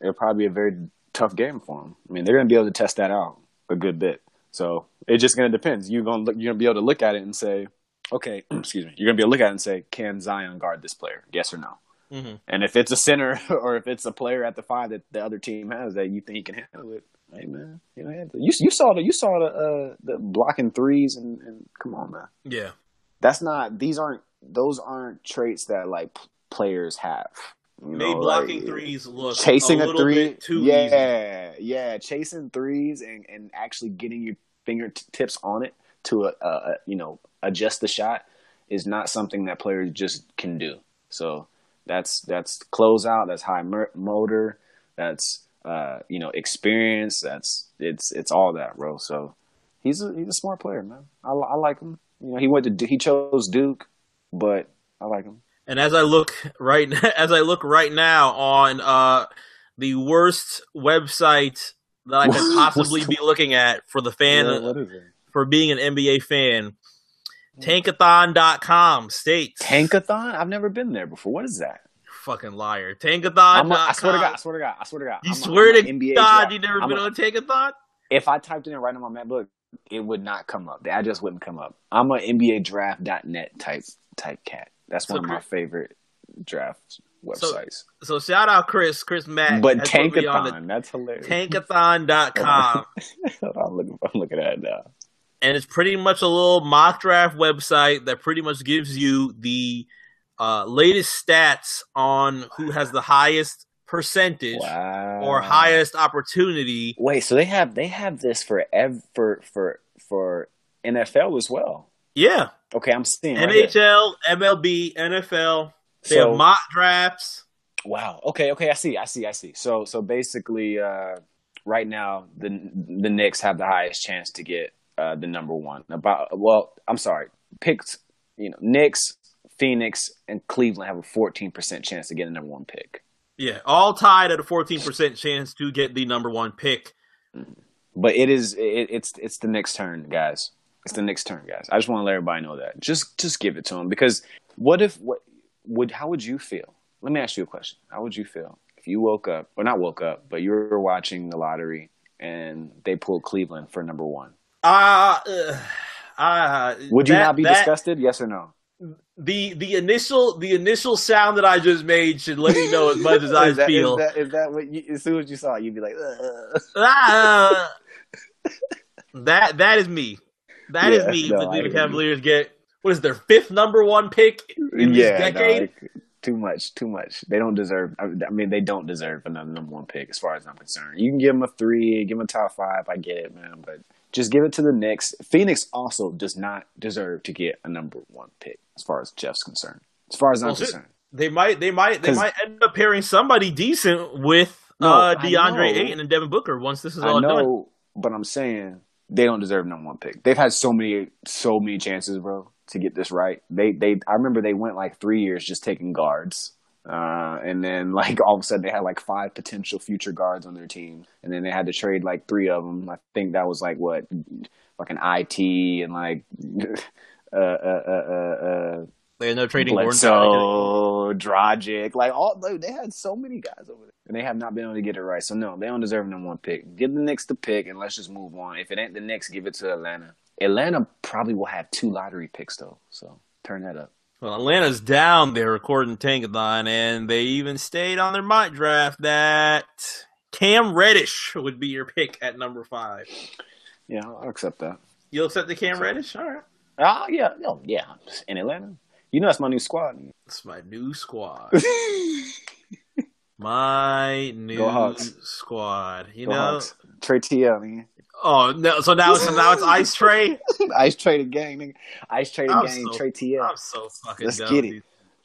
it'll probably be a very tough game for them. I mean, they're gonna be able to test that out a good bit. So it's just gonna depend. You're gonna look, you're gonna be able to look at it and say, okay, excuse me. You're gonna be able to look at it and say, can Zion guard this player? Yes or no? Mm-hmm. And if it's a center or if it's a player at the five that the other team has that you think he can handle it, hey man, you know, you you saw the you saw the uh, the blocking threes and, and come on man, Yeah, that's not these aren't those aren't traits that like players have. You made know, blocking like, threes look chasing a, a, three, bit too easy. yeah, yeah, chasing threes and, and actually getting your fingertips on it to uh, uh, you know adjust the shot is not something that players just can do. So that's that's closeout, that's high motor, that's uh, you know experience, that's it's it's all that, bro. So he's a he's a smart player, man. I, I like him. You know, he went to he chose Duke, but I like him. And as I look right as I look right now on uh, the worst website that I could possibly be looking at for the fan What- what is it? for being an NBA fan, Tankathon.com states Tankathon? I've never been there before. What is that? fucking liar. I'm Tankathon. a, I swear to God, I swear to God, I swear to God. You I'm swear I'm to NBA God you never I'm been a- on Tankathon? If I typed it in right on my MacBook, it would not come up. The address wouldn't come up. I'm a NBA draft.net type type cat. That's So one of my favorite draft websites. So shout out Chris, Chris Mack. but has put me on the Tankathon, that's hilarious. Tankathon.com. I'm looking, I'm looking at it now. and it's pretty much a little mock draft website that pretty much gives you the uh, latest stats on who has the highest percentage Wow. or highest opportunity. Wait, so they have they have this for ev- for for for NFL as well. Yeah, Okay, I'm seeing right. NHL, MLB, NFL. They So- have mock drafts. Wow. Okay. Okay. I see. I see. I see. So so basically, uh, right now the the Knicks have the highest chance to get uh, the number one. About well, I'm sorry, picked. You know, Knicks, Phoenix, and Cleveland have a 14 percent chance to get a number one pick. Yeah, all tied at a 14% chance to get the number one pick. But it is it, it's it's the Knicks' turn, guys. It's the Knicks' turn, guys. I just want to let everybody know that. Just just give it to them because what if what would how would you feel? Let me ask you a question. How would you feel if you woke up or not woke up, but you were watching the lottery and they pulled Cleveland for number one? Uh, uh, uh, Would you that- not be that- disgusted? Yes or no? The the initial the initial sound that I just made should let you know as much as I that, feel. Is that, is that what you, as soon as you saw it, you'd be like. Ah, that that is me. That is Yeah, me. no, the Cleveland. Cavaliers get what is their fifth number one pick in this yeah, no, decade? like, too much, too much. They don't deserve. I mean, they don't deserve another number one pick, as far as I'm concerned. You can give them a three, give them a top five. I get it, man, but just give it to the Knicks. Phoenix also does not deserve to get a number one pick, as far as Jeff's concerned. As far as I'm Well, concerned, They might they might they might end up pairing somebody decent with No, uh, DeAndre know. Ayton and Devin Booker once this is I all done. but I'm saying they don't deserve number one pick. They've had so many, so many chances, bro, to get this right. They, they, I remember they went like three years just taking guards, uh, and then like all of a sudden they had like five potential future guards on their team, and then they had to trade like three of them. I think that was like what, like an IT and like, uh, uh, uh, uh, uh They end up trading Goran Dragic. Bledsoe, Dragic, like all like, they had so many guys over there, and they have not been able to get it right. So no, they don't deserve number one pick. Give the Knicks the pick, and let's just move on. If it ain't the Knicks, give it to Atlanta. Atlanta probably will have two lottery picks though, so turn that up. Well, Atlanta's down there according to Tankathon, and they even stayed on their mock draft that Cam Reddish would be your pick at number five. Yeah, I'll accept that. You'll accept the Cam Reddish? All right. Oh yeah, oh yeah, in Atlanta. You know that's my new squad. It's my new squad. my new Go Hawks. squad. You Go know? Hawks. Trey TL, nigga. Oh no! So now, so now it's Ice Tray. Ice traded gang, nigga. Ice traded I'm gang. so- Trey TL. I'm so fucking Let's done get it.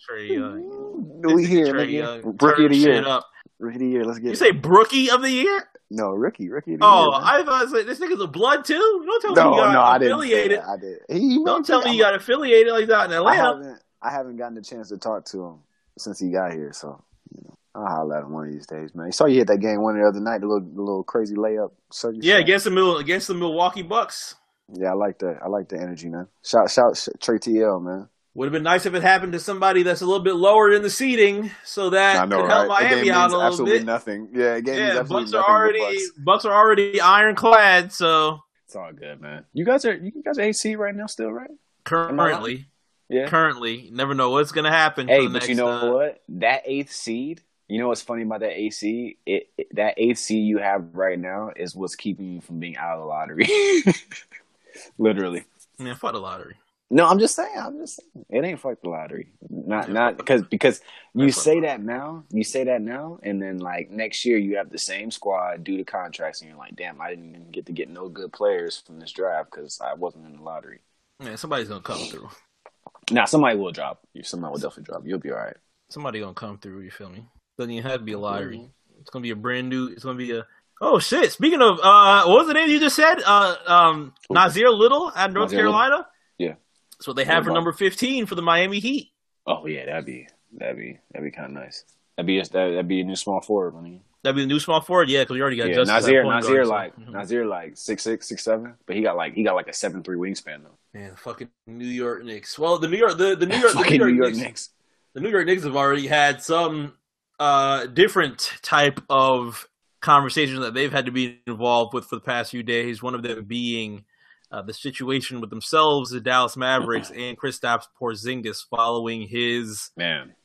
Trae Young. We here, Trey nigga. Young. Rookie of the year. Up. Rookie of the year. Let's get You it. say Brookie of the year? No, rookie, rookie the Oh, year. I thought like, this nigga's a blood too. Don't tell no, me you got no, I affiliated. I did. He, Don't tell me you got affiliated like that in I Atlanta. haven't. I haven't gotten a chance to talk to him since he got here, so you know, I'll holler at him one of these days, man. You saw you hit that game one the other night, the little the little crazy layup. So Yeah, against the Mil- against the Milwaukee Bucks. Yeah, I like that. I like the energy, man. Shout shout Trey TL, man. Would have been nice if it happened to somebody that's a little bit lower in the seating, so that know, could help right? Miami out a little absolutely bit. Nothing. Yeah, yeah. Bucks are already Bucks. Bucks are already ironclad, so it's all good, man. You guys are you guys are AC right now, still right? Currently, yeah. Currently, never know what's gonna happen. Hey, but next, you know uh, what? That eighth seed. You know what's funny about that AC? It, it that eighth seed you have right now is what's keeping you from being out of the lottery. Literally. Man, fuck the lottery. No, I'm just saying. I'm just saying. It ain't fuck the lottery. Not not because because you say that now. You say that now, and then like next year you have the same squad due to contracts, and you're like, damn, I didn't even get to get no good players from this draft because I wasn't in the lottery. Man, somebody's gonna come through. Now somebody will drop you. Somebody will definitely drop. You'll be all right. Somebody gonna come through. You feel me? Doesn't even have to be a lottery. Mm-hmm. It's gonna be a brand new. It's gonna be a Oh shit! Speaking of, uh, what was the name you just said? Uh, um, Nassir Little at North Nassir Carolina. Little. Yeah, that's what they have for number fifteen for the Miami Heat. Oh yeah, that'd be that'd be that'd be kind of nice. That'd be that'd be a new small forward. I mean, that'd be the new small forward. Yeah, because you already got yeah, Nassir. Nassir guard, like so. mm-hmm. Nassir like six six six seven, but he got like he got like a seven three wingspan though. Man, fucking New York Knicks. Well, the New York the, the New York the New York, New York Knicks, Knicks. The New York Knicks have already had some uh different type of conversations that they've had to be involved with for the past few days. One of them being uh, the situation with themselves, the Dallas Mavericks, and Kristaps Porzingis following his man.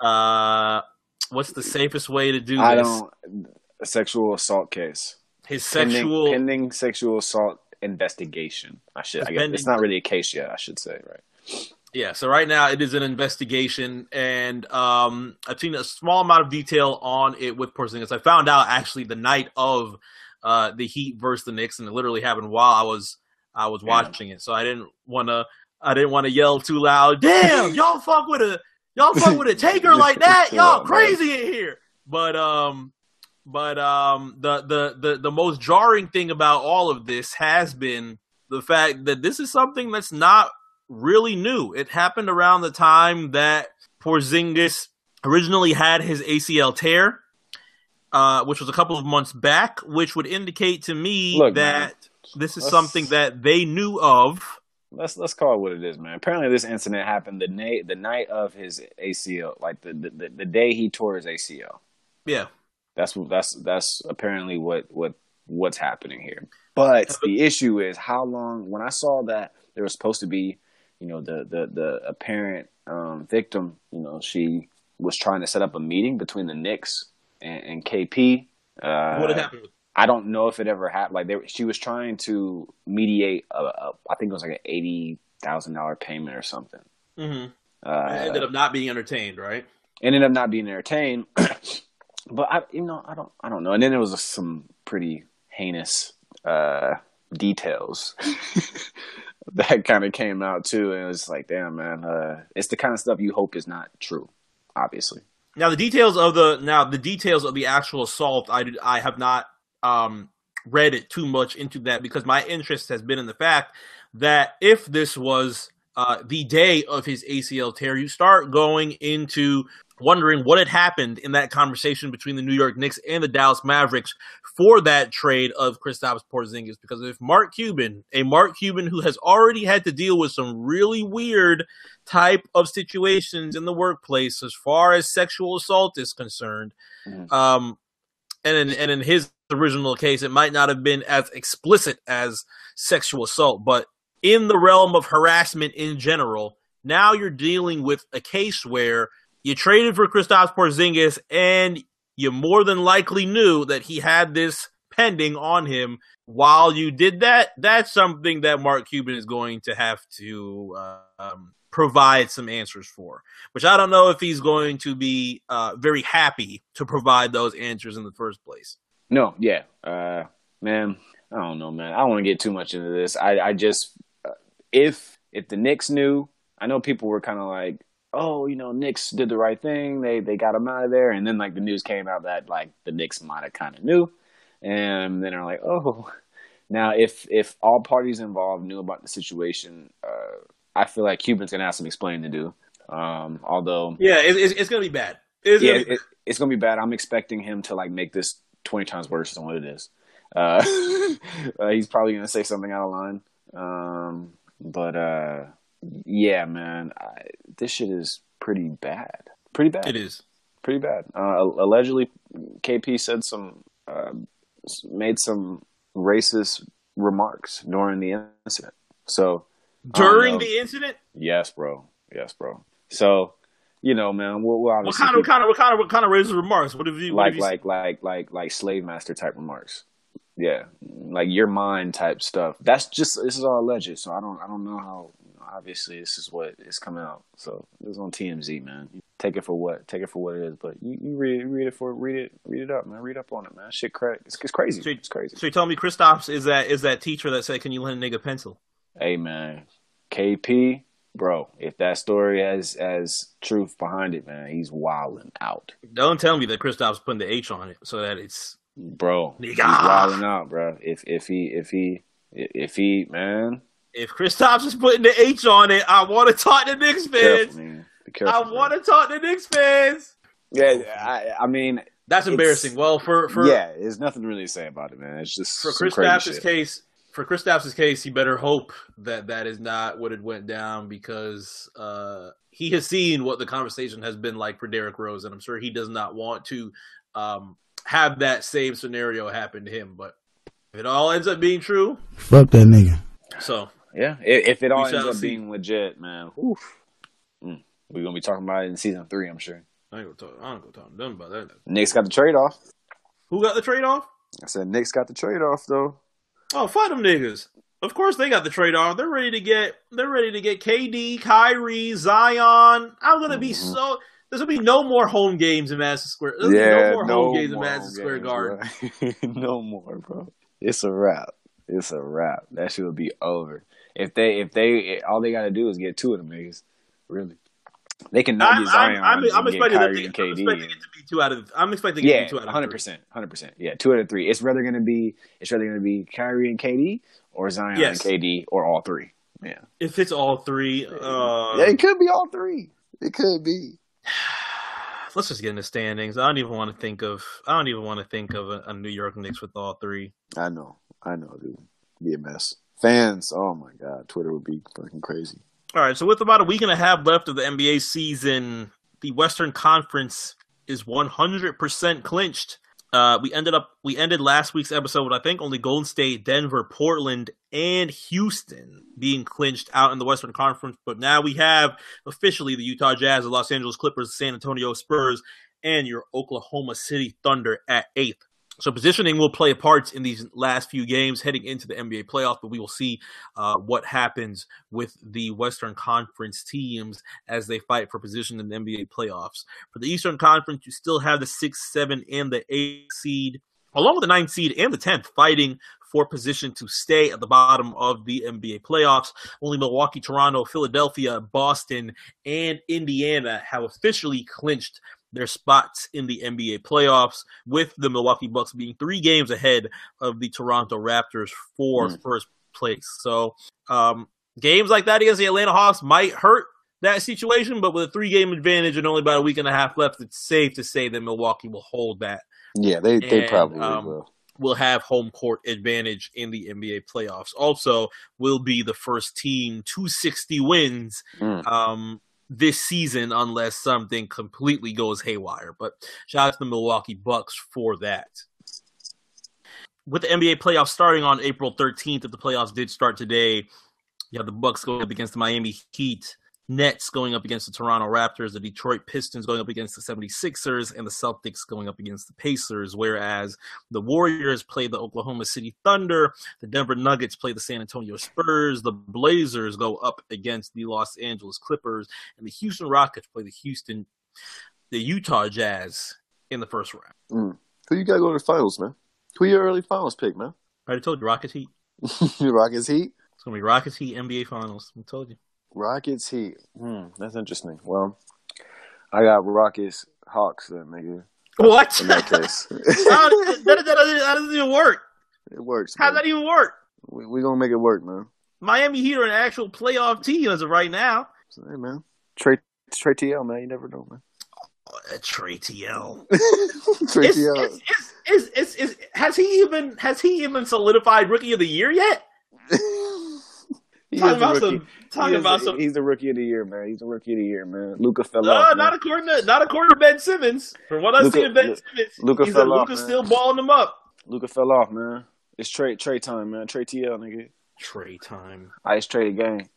Uh, what's the safest way to do I this? don't. A sexual assault case. His sexual pending, pending sexual assault investigation. I should. I guess pending, it's not really a case yet. I should say right. Yeah, so right now it is an investigation, and um, I've seen a small amount of detail on it with Porzingis. I found out actually the night of uh, the Heat versus the Knicks, and it literally happened while I was I was watching it. So I didn't want to I didn't want to yell too loud. Damn, y'all fuck with a y'all fuck with a taker like that. Y'all crazy in here. But um, but um, the the the the most jarring thing about all of this has been the fact that this is something that's not really new. It happened around the time that Porzingis originally had his ACL tear, uh, which was a couple of months back, which would indicate to me Look, that man, this is something that they knew of. Let's let's call it what it is, man. Apparently, this incident happened the night the night of his ACL, like the the, the day he tore his ACL. Yeah, that's that's that's apparently what what what's happening here. But the issue is how long. When I saw that there was supposed to be you know the the the apparent um, victim, you know, she was trying to set up a meeting between the Knicks and, and KP. Uh, what happened? I don't know if it ever happened. Like they, she was trying to mediate. A, a, I think it was like an eighty thousand dollar payment or something. Mm-hmm. Uh, ended up not being entertained, right? Ended up not being entertained. but I, you know, I don't, I don't know. And then there was some pretty heinous uh, details that kind of came out too, and it's like, damn, man, uh, it's the kind of stuff you hope is not true, obviously. Now the details of the now the details of the actual assault, I did, I have not um, read it too much into that because my interest has been in the fact that if this was uh, the day of his ACL tear, you start going into wondering what had happened in that conversation between the New York Knicks and the Dallas Mavericks for that trade of Kristaps Porzingis. Because if Mark Cuban, a Mark Cuban who has already had to deal with some really weird type of situations in the workplace as far as sexual assault is concerned, mm. um, and in, and in his original case, it might not have been as explicit as sexual assault, but in the realm of harassment in general, now you're dealing with a case where you traded for Kristaps Porzingis, and you more than likely knew that he had this pending on him. While you did that, that's something that Mark Cuban is going to have to um, provide some answers for. Which I don't know if he's going to be uh, very happy to provide those answers in the first place. No, yeah, uh, man. I don't know, man. I don't want to get too much into this. I, I just, uh, if if the Knicks knew, I know people were kind of like, oh, you know, Knicks did the right thing. They they got him out of there. And then like the news came out that like the Knicks might have kind of knew. And then they're like, oh, now if if all parties involved knew about the situation, uh, I feel like Cuban's gonna have some explaining to do. Um, although, Yeah, it, it's, it's gonna be bad. It's yeah, gonna be it, it's gonna be bad. I'm expecting him to like make this 20 times worse than what it is. Uh, uh, he's probably gonna say something out of line. Um, but uh, yeah, man, I, this shit is pretty bad. Pretty bad. It is. pretty bad. Uh, allegedly, KP said some, uh, made some racist remarks during the incident. So During the incident, yes, bro, yes, bro. So you know, man, we'll, we'll what kind of what kind of what kind of what kind of racist remarks? What have you? Like have you like like like like slave master type remarks. Yeah, like your mind type stuff. That's just this is all alleged. So I don't I don't know how. Obviously, this is what is coming out. So this is on TMZ, man. Take it for what take it for what it is. But you, you read it, read it for read it read it up, man. Read up on it, man. Shit, crack. It's, it's crazy. So- It's crazy. So you tell me Kristaps is that is that teacher that said, "Can you lend a nigga pencil?" Hey, man, KP, bro. If that story has has truth behind it, man, he's wilding out. Don't tell me that Kristaps putting the H on it so that it's bro. Nigga. He's wilding out, bro. If if he if he if he man, if Kristaps is putting the H on it, I want to talk to Knicks careful, fans. man. Be I want to talk to Knicks fans. Yeah, I I mean, That's embarrassing. Well, for for yeah, there's nothing really to say about it, man. It's just for Chris crazy case, for Kristaps' case, he better hope that that is not what it went down because uh, he has seen what the conversation has been like for Derrick Rose, and I'm sure he does not want to um, have that same scenario happen to him. But if it all ends up being true, Fuck that nigga. so Yeah, if, if it all ends up see. being legit, man, oof. Mm. we're gonna be talking about it in season three, I'm sure. I ain't gonna talk. I ain't gonna talk to them about that. Knicks got the trade off. Who got the trade off? I said Knicks got the trade off though. Oh, fight them niggas. Of course they got the trade off. They're ready to get they're ready to get KD, Kyrie, Zion. I'm gonna be Mhm. so there's gonna be no more home games in Madison Square. There's be no more home games in Madison Square Garden. Garden. no more, bro. It's a wrap. It's a wrap. That shit will be over. If they if they all they gotta do is get two of them niggas. Really. They can not get Zion I'm, I'm, I'm get expecting, Kyrie it, and I'm expecting it to be two out of I'm expecting it to Yeah, be two out of hundred three. percent, hundred percent. Yeah, two out of three. It's rather going to be it's rather going to be Kyrie and KD or Zion Yes. and KD or all three. Yeah, If it's all three, uh, yeah, it could be all three. It could be. let's just get in the standings. I don't even want to think of I don't even want to think of a, a New York Knicks with all three. I know, I know, dude. Be a mess. Fans, oh my god, Twitter would be fucking crazy. All right, so with about a week and a half left of the NBA season, the Western Conference is 100% clinched. Uh, we ended up we ended last week's episode with I think only Golden State, Denver, Portland, and Houston being clinched out in the Western Conference, but now we have officially the Utah Jazz, the Los Angeles Clippers, the San Antonio Spurs, and your Oklahoma City Thunder at eighth. So positioning will play a part in these last few games heading into the NBA playoffs, but we will see uh, what happens with the Western Conference teams as they fight for position in the NBA playoffs. For the Eastern Conference, you still have the six, seven, and the eight seed, along with the ninth seed and the tenth, fighting for position to stay at the bottom of the NBA playoffs. Only Milwaukee, Toronto, Philadelphia, Boston, and Indiana have officially clinched their spots in the NBA playoffs, with the Milwaukee Bucks being three games ahead of the Toronto Raptors for Mm. first place. So, um, games like that against the Atlanta Hawks might hurt that situation, but with a three game advantage and only about a week and a half left, it's safe to say that Milwaukee will hold that. Yeah, they they probably um, will. Will have home court advantage in the NBA playoffs. Also, will be the first team to 60 wins Mm. um, this season unless something completely goes haywire. But shout out to the Milwaukee Bucks for that. With the NBA playoffs starting on April 13th, if the playoffs did start today, you have the Bucks going up against the Miami Heat, Nets going up against the Toronto Raptors, the Detroit Pistons going up against the 76ers, and the Celtics going up against the Pacers, whereas the Warriors play the Oklahoma City Thunder, the Denver Nuggets play the San Antonio Spurs, the Blazers go up against the Los Angeles Clippers, and the Houston Rockets play the Houston the Utah Jazz in the first round. Mm. Who you got going to the finals, man? Who your early finals pick, man? I already told you Rockets Heat. Rockets Heat. It's gonna be Rockets Heat NBA Finals. I told you. Rockets Heat. Hmm, that's interesting. Well, I got Rockets Hawks then, nigga. What? In that case, How, that, that, that, doesn't- even work. it works. How does that even work? We we gonna make it work, man. Miami Heat are an actual playoff team as of right now. So, hey, man. Trey Trey TL, man. You never know, man. Uh, Trey TL. Trey TL. has he even has he even solidified rookie of the year yet? He Talking about some talking He is about the- some He's the rookie of the year, man. He's the rookie of the year, man. Luka fell No, off. not man. according to not according to Ben Simmons. From what I Luka- see of Ben Lu- Simmons, Luka he fell said off, Luka's man. still balling him up. Luka fell off, man. It's Trey Trey time, man. Trey TL, nigga. Trey time. Ice Trey game.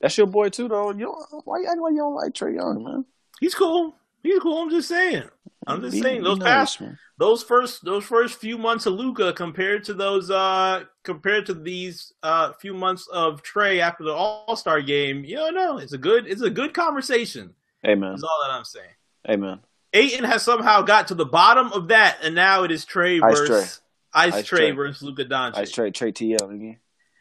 That's your boy too, though. You don't, why you acting like you don't like Trae Young, man? He's cool. He's cool. I'm just saying. I'm just Be- saying those nice, past man. those first those first few months of Luka compared to those uh compared to these uh few months of Trey after the All Star game, you don't know. It's a good it's a good conversation. Amen. That's all that I'm saying. Amen. Aiton has somehow got to the bottom of that, and now it is Trey Ice versus Ice, Ice Trey, Trey. versus Luka Doncic. Ice Trey Trey TL, nigga.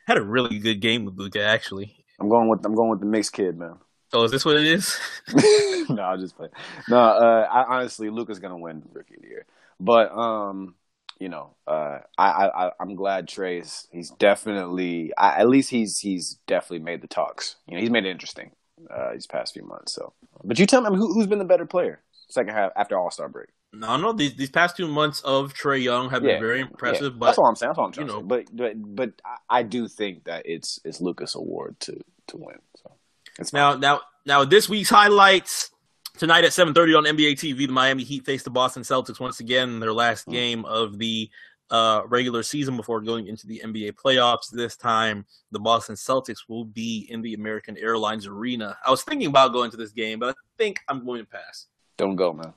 Had a really good game with Luka, actually. I'm going with I'm going with the mixed kid, man. Oh, is this what it is? no, I'll just play. No, uh, I honestly, Luka's gonna win Rookie of the Year, but um, you know, uh, I, I, I'm glad Trey's. He's definitely, I, at least he's he's definitely made the talks. You know, he's made it interesting uh, these past few months. So, but you tell me, I mean, who, who's been the better player second half after All Star break? no, no. These these past two months of Trae Young have Yeah, been very impressive, Yeah, but that's all I'm saying. That's all I'm trying you to know. say. But but but I, I do think that it's it's Luka's award to to win. So it's Now, now, now, this week's highlights tonight at 7:30 on NBA TV. The Miami Heat face the Boston Celtics once again in their last Hmm. game of the uh, regular season before going into the NBA playoffs. This time, the Boston Celtics will be in the American Airlines Arena. I was thinking about going to this game, but I think I'm going to pass. don't go, man.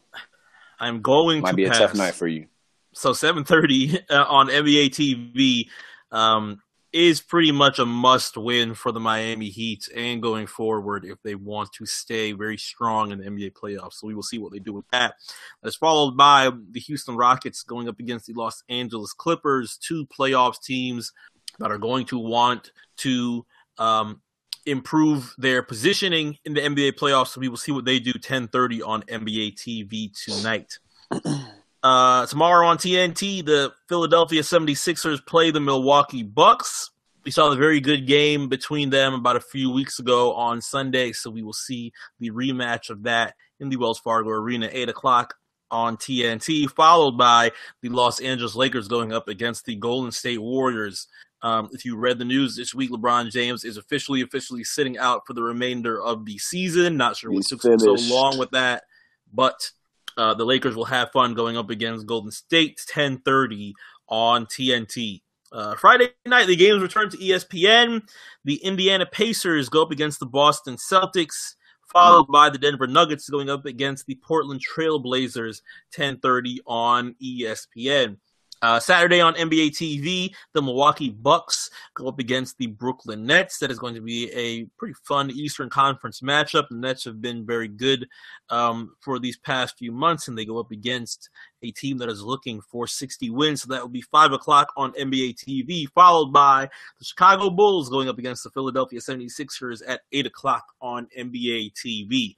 I'm going Might to be a pass. tough night for you. so 7:30 uh, on NBA TV um, is pretty much a must win for the Miami Heat and going forward if they want to stay very strong in the NBA playoffs. So we will see what they do with that. That's followed by the Houston Rockets going up against the Los Angeles Clippers, two playoffs teams that are going to want to um, improve their positioning in the NBA playoffs. So we will see what they do 10:30 on NBA TV tonight. Uh, tomorrow on TNT, the Philadelphia 76ers play the Milwaukee Bucks. We saw the very good game between them about a few weeks ago on Sunday, so we will see the rematch of that in the Wells Fargo Arena, 8 o'clock on TNT, followed by the Los Angeles Lakers going up against the Golden State Warriors. Um, if you read the news this week, LeBron James is officially officially sitting out for the remainder of the season. Not sure what He's took so long with that, but uh, the Lakers will have fun going up against Golden State 10:30 on TNT. Uh, Friday night, the games return to ESPN. The Indiana Pacers go up against the Boston Celtics, followed by the Denver Nuggets going up against the Portland Trailblazers 10:30 on ESPN. Uh, Saturday on NBA TV, the Milwaukee Bucks go up against the Brooklyn Nets. That is going to be a pretty fun Eastern Conference matchup. The Nets have been very good um, for these past few months, and they go up against a team that is looking for 60 wins. So that will be 5 o'clock on NBA TV, followed by the Chicago Bulls going up against the Philadelphia 76ers at 8 o'clock on NBA TV.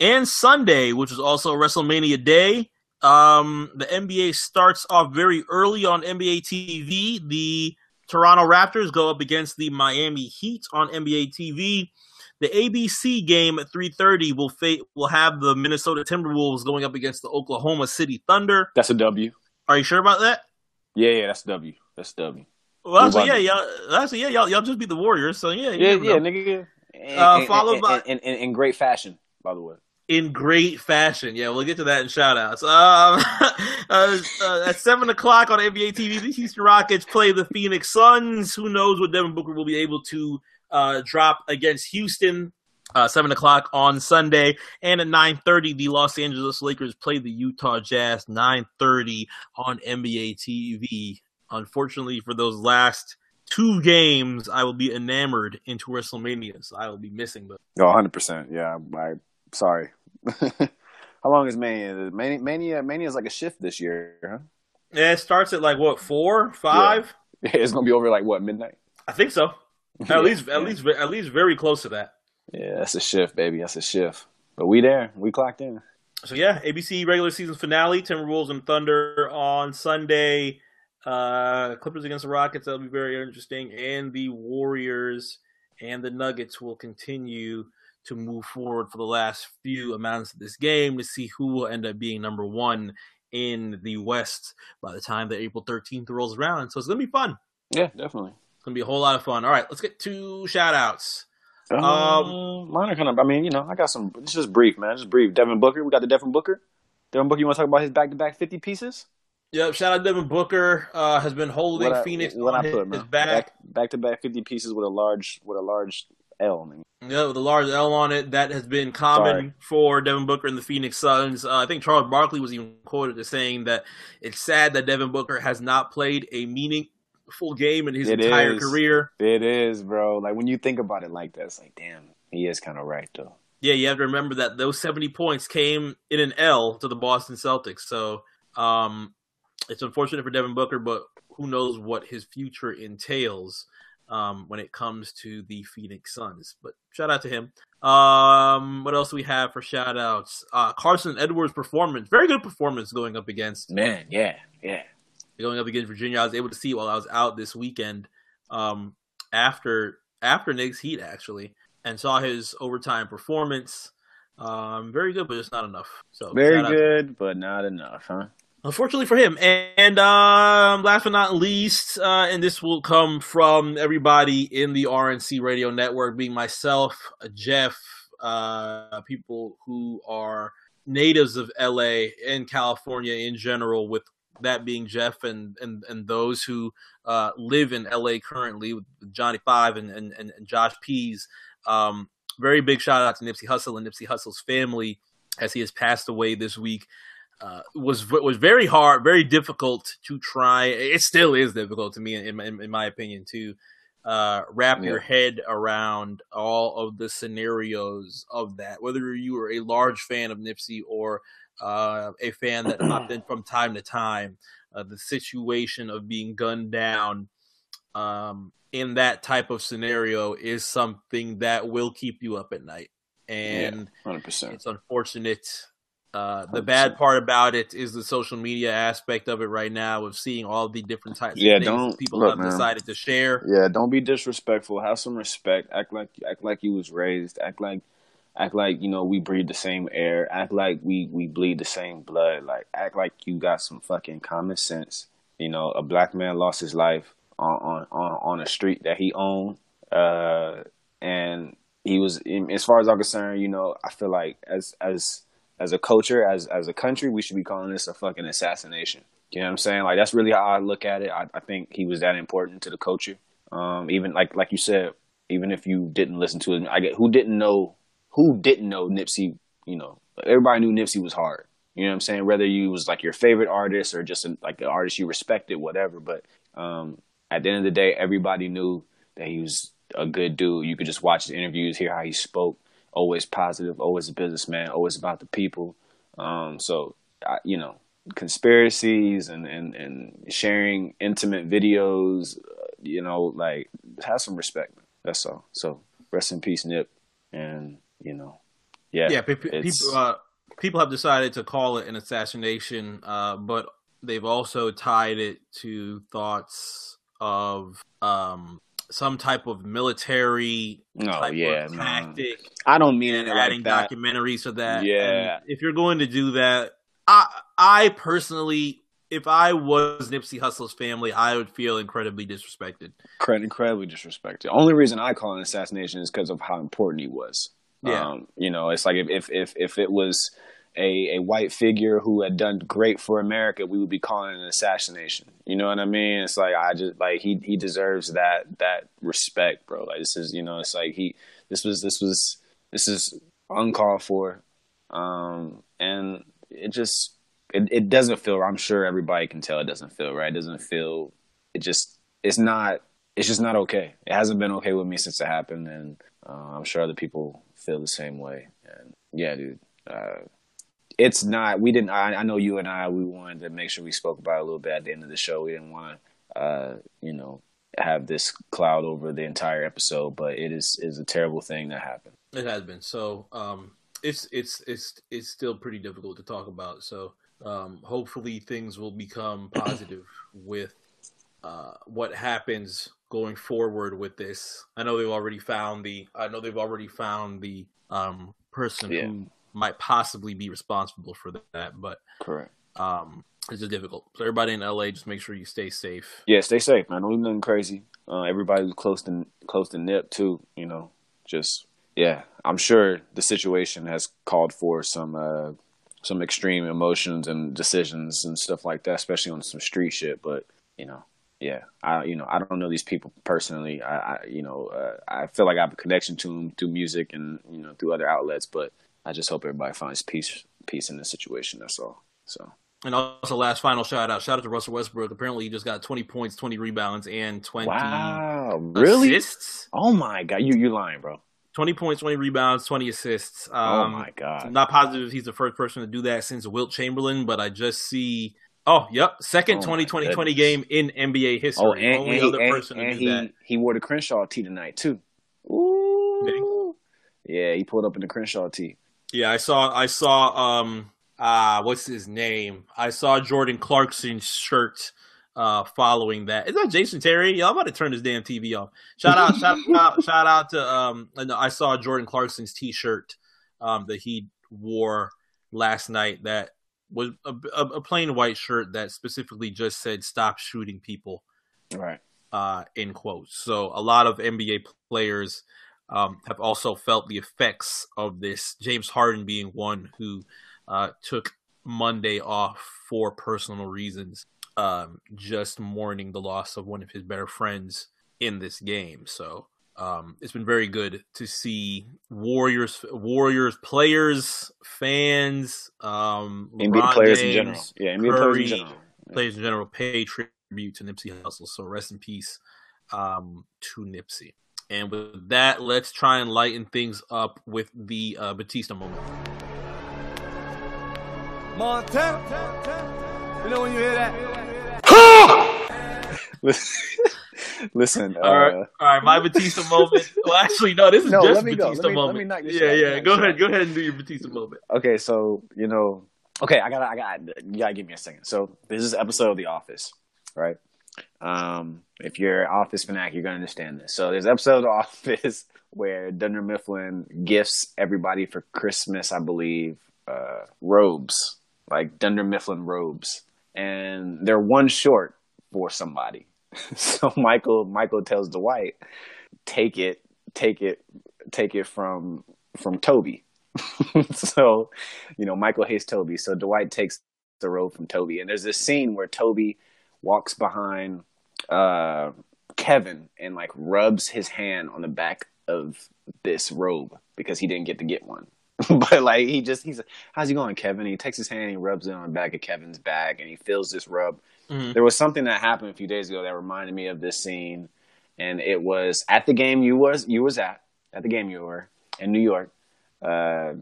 And Sunday, which is also WrestleMania Day, um, the NBA starts off very early on NBA TV. The Toronto Raptors go up against the Miami Heat on NBA TV. The ABC game at 3:30 will fa- will have the Minnesota Timberwolves going up against the Oklahoma City Thunder. That's a W. Are you sure about that? Yeah, yeah, that's W. That's W. Well, actually, yeah, y'all, actually, yeah, y'all, y'all just beat the Warriors, so yeah, Yeah, yeah, nigga. And, Uh, and- followed and- by- in great fashion, by the way. In great fashion. Yeah, we'll get to that in shout outs. Um, uh, uh, at 7 o'clock on NBA TV, the Houston Rockets play the Phoenix Suns. Who knows what Devin Booker will be able to uh, drop against Houston. Uh, 7 o'clock on Sunday. And at 9.30, the Los Angeles Lakers play the Utah Jazz. 9.30 on NBA TV. Unfortunately, for those last two games, I will be enamored into WrestleMania, so I will be missing them. Oh, 100%. Yeah, I, sorry. How long is Mania? Mania, Mania, Mania is like a shift this year, huh? Yeah, it starts at like what four, five? Yeah, It's going to be over like, what, midnight? I think so. At Yeah, least, at least, at least, very close to that. Yeah, that's a shift, baby. That's a shift. But we there. We clocked in. So yeah, ABC regular season finale: Timberwolves and Thunder on Sunday. Uh, Clippers against the Rockets. That'll be very interesting. And the Warriors and the Nuggets will continue to move forward for the last few amounts of this game to see who will end up being number one in the West by the time that April 13th rolls around. So it's going to be fun. Yeah, definitely. It's going to be a whole lot of fun. All right, let's get two shout outs. Um, Um, mine are kind of. I mean, you know, I got some. It's just brief, man. Just brief. Devin Booker. We got the Devin Booker. Devin Booker. You want to talk about his back-to-back fifty pieces? Yep, shout out Devin Booker uh, has been holding What I- Phoenix what on I put, his man. back. Back back-to-back fifty pieces with a large with a large L. Yeah, with a large L on it. That has been common Sorry. for Devin Booker and the Phoenix Suns. Uh, I think Charles Barkley was even quoted as saying that it's sad that Devin Booker has not played a meaningful game in his It entire is. career. It is, bro. Like when you think about it like that, it's like, damn, he is kind of right though. Yeah, you have to remember that those 70 points came in an L to the Boston Celtics. So um, it's unfortunate for Devin Booker, but who knows what his future entails um, when it comes to the Phoenix Suns. But shout out to him. Um, what else do we have for shout outs? Uh, Carson Edwards' performance, very good performance going up against Man, yeah, yeah. going up against Virginia. I was able to see it while I was out this weekend um, after after Knicks Heat actually, and saw his overtime performance. Um, very good, but it's not enough. So Very shout out to- good, but not enough, huh? Unfortunately for him, and um, last but not least, uh, and this will come from everybody in the RNC Radio Network, being myself, Jeff, uh, people who are natives of LA and California in general, with that being Jeff and and, and those who uh, live in LA currently with Johnny Five and and, and Josh Pease. Um, very big shout out to Nipsey Hussle and Nipsey Hussle's family as he has passed away this week. Uh, was was very hard, very difficult to try. It still is difficult to me, in, in, in my opinion, to uh, wrap your head around all of the scenarios of that. Whether you are a large fan of Nipsey or uh, a fan that popped in from time to time, uh, the situation of being gunned down um, in that type of scenario is something that will keep you up at night. And Hundred percent. it's unfortunate. Uh, the bad part about it is the social media aspect of it right now of seeing all the different types Yeah, of things don't- people look, have man. decided to share. Yeah, don't be disrespectful. Have some respect. Act like act like you was raised. Act like act like you know we breathe the same air. Act like we we bleed the same blood. Like act like you got some fucking common sense. You know, a black man lost his life on on on, on a street that he owned, uh, and he was. As far as I'm concerned, you know, I feel like as as as a culture, as as a country, we should be calling this a fucking assassination. You know what I'm saying? Like that's really how I look at it. I, I think he was that important to the culture. Um, even like like you said, even if you didn't listen to it, I get who didn't know who didn't know Nipsey. You know, everybody knew Nipsey was hard. You know what I'm saying? Whether you was like your favorite artist or just like an artist you respected, whatever. But um, at the end of the day, everybody knew that he was a good dude. You could just watch the interviews, hear how he spoke. Always positive, always a businessman, always about the people. Um, so I, you know, conspiracies and, and, and sharing intimate videos, uh, you know, like have some respect. That's all. So rest in peace, Nip. And you know, yeah, Yeah, pe- pe- it's- people uh, people have decided to call it an assassination, uh, but they've also tied it to thoughts of um, some type of military type yeah, of no. tactic. I don't mean it adding like documentaries to that. Yeah. And if you're going to do that, I I personally, if I was Nipsey Hussle's family, I would feel incredibly disrespected. Incredibly disrespected. Only reason I call it an assassination is because of how important he was. Yeah. Um, you know, it's like if if if, if it was a, a white figure who had done great for America, we would be calling it an assassination. You know what I mean? It's like I just like he he deserves that that respect, bro. Like this is you know, it's like he this was this was this is uncalled for. Um and it just it, it doesn't feel I'm sure everybody can tell it doesn't feel right. It doesn't feel it just it's not it's just not okay. It hasn't been okay with me since it happened and uh, I'm sure other people feel the same way. And yeah, dude. Uh it's not we didn't I, I know you and I we wanted to make sure we spoke about it a little bit at the end of the show. We didn't want to uh, you know, have this cloud over the entire episode, but it is is a terrible thing that happened. It has been so. Um, it's it's it's it's still pretty difficult to talk about. So um, hopefully things will become positive with uh, what happens going forward with this. I know they've already found the. I know they've already found the um, person Yeah. who might possibly be responsible for that, but Correct. um, it's just difficult. So everybody in LA, just make sure you stay safe. Yeah, stay safe, man. Don't do nothing crazy. Uh, everybody was close to close to nip too. You know, just yeah. I'm sure the situation has called for some uh, some extreme emotions and decisions and stuff like that, especially on some street shit. But you know, yeah, I you know I don't know these people personally. I, I you know uh, I feel like I have a connection to them through music and you know through other outlets. But I just hope everybody finds peace peace in this situation. That's all. So And also, last final shout out. Shout out to Russell Westbrook. Apparently, he just got 20 points, 20 rebounds, and 20 wow, really? assists. Oh my god, you you lying, bro? 20 points, 20 rebounds, 20 assists. Um, oh my god. I'm not positive he's the first person to do that since Wilt Chamberlain, but I just see. Oh, yep, second Oh, 20 my 20 20 game in NBA history. Oh, and, Only and, other he, person and, to do he that. he wore the Crenshaw tee tonight too. Ooh. Yeah, he pulled up in the Crenshaw tee. Yeah, I saw. I saw. Um, uh what's his name? I saw Jordan Clarkson's shirt. Uh, following that, is that Jason Terry? Yeah, I'm about to turn this damn TV off. Shout out, shout out, shout out to um. I I saw Jordan Clarkson's T-shirt, um, that he wore last night. That was a, a, a plain white shirt that specifically just said "Stop shooting people." Right. uh, in quotes. So a lot of NBA players um, have also felt the effects of this. James Harden being one who uh, took Monday off for personal reasons, um, just mourning the loss of one of his better friends in this game. So um, it's been very good to see Warriors, Warriors players, fans, um, NBA players in general. Yeah, NBA Curry, players in general. players in general pay tribute to Nipsey Hussle. So rest in peace um, to Nipsey. And with that, let's try and lighten things up with the uh, Batista moment. Montana. You know when you hear that? Listen, All right, uh, all right. My Batista moment. Well, actually, no. This is No, just me. Batista me- moment. me knock yeah, out. yeah. Go ahead. Go ahead and do your Batista moment. okay, so you know, okay, I gotta, I got, you gotta give me a second. So this is episode of The Office, right? Um, if you're Office fanatic, you're gonna understand this. So there's episode of Office where Dunder Mifflin gifts everybody for Christmas, I believe, uh, robes, like Dunder Mifflin robes, and they're one short for somebody. so Michael, Michael tells Dwight, take it, take it, take it from from Toby. so, you know, Michael hates Toby. So Dwight takes the robe from Toby. And there's this scene where Toby walks behind uh, Kevin and like rubs his hand on the back of this robe because he didn't get to get one. but like he just he's how's he going, Kevin? he takes his hand and he rubs it on the back of Kevin's back and he feels this rub. Mhm. There was something that happened a few days ago that reminded me of this scene, and it was at the game you was you was at at the game you were in New York. Uh,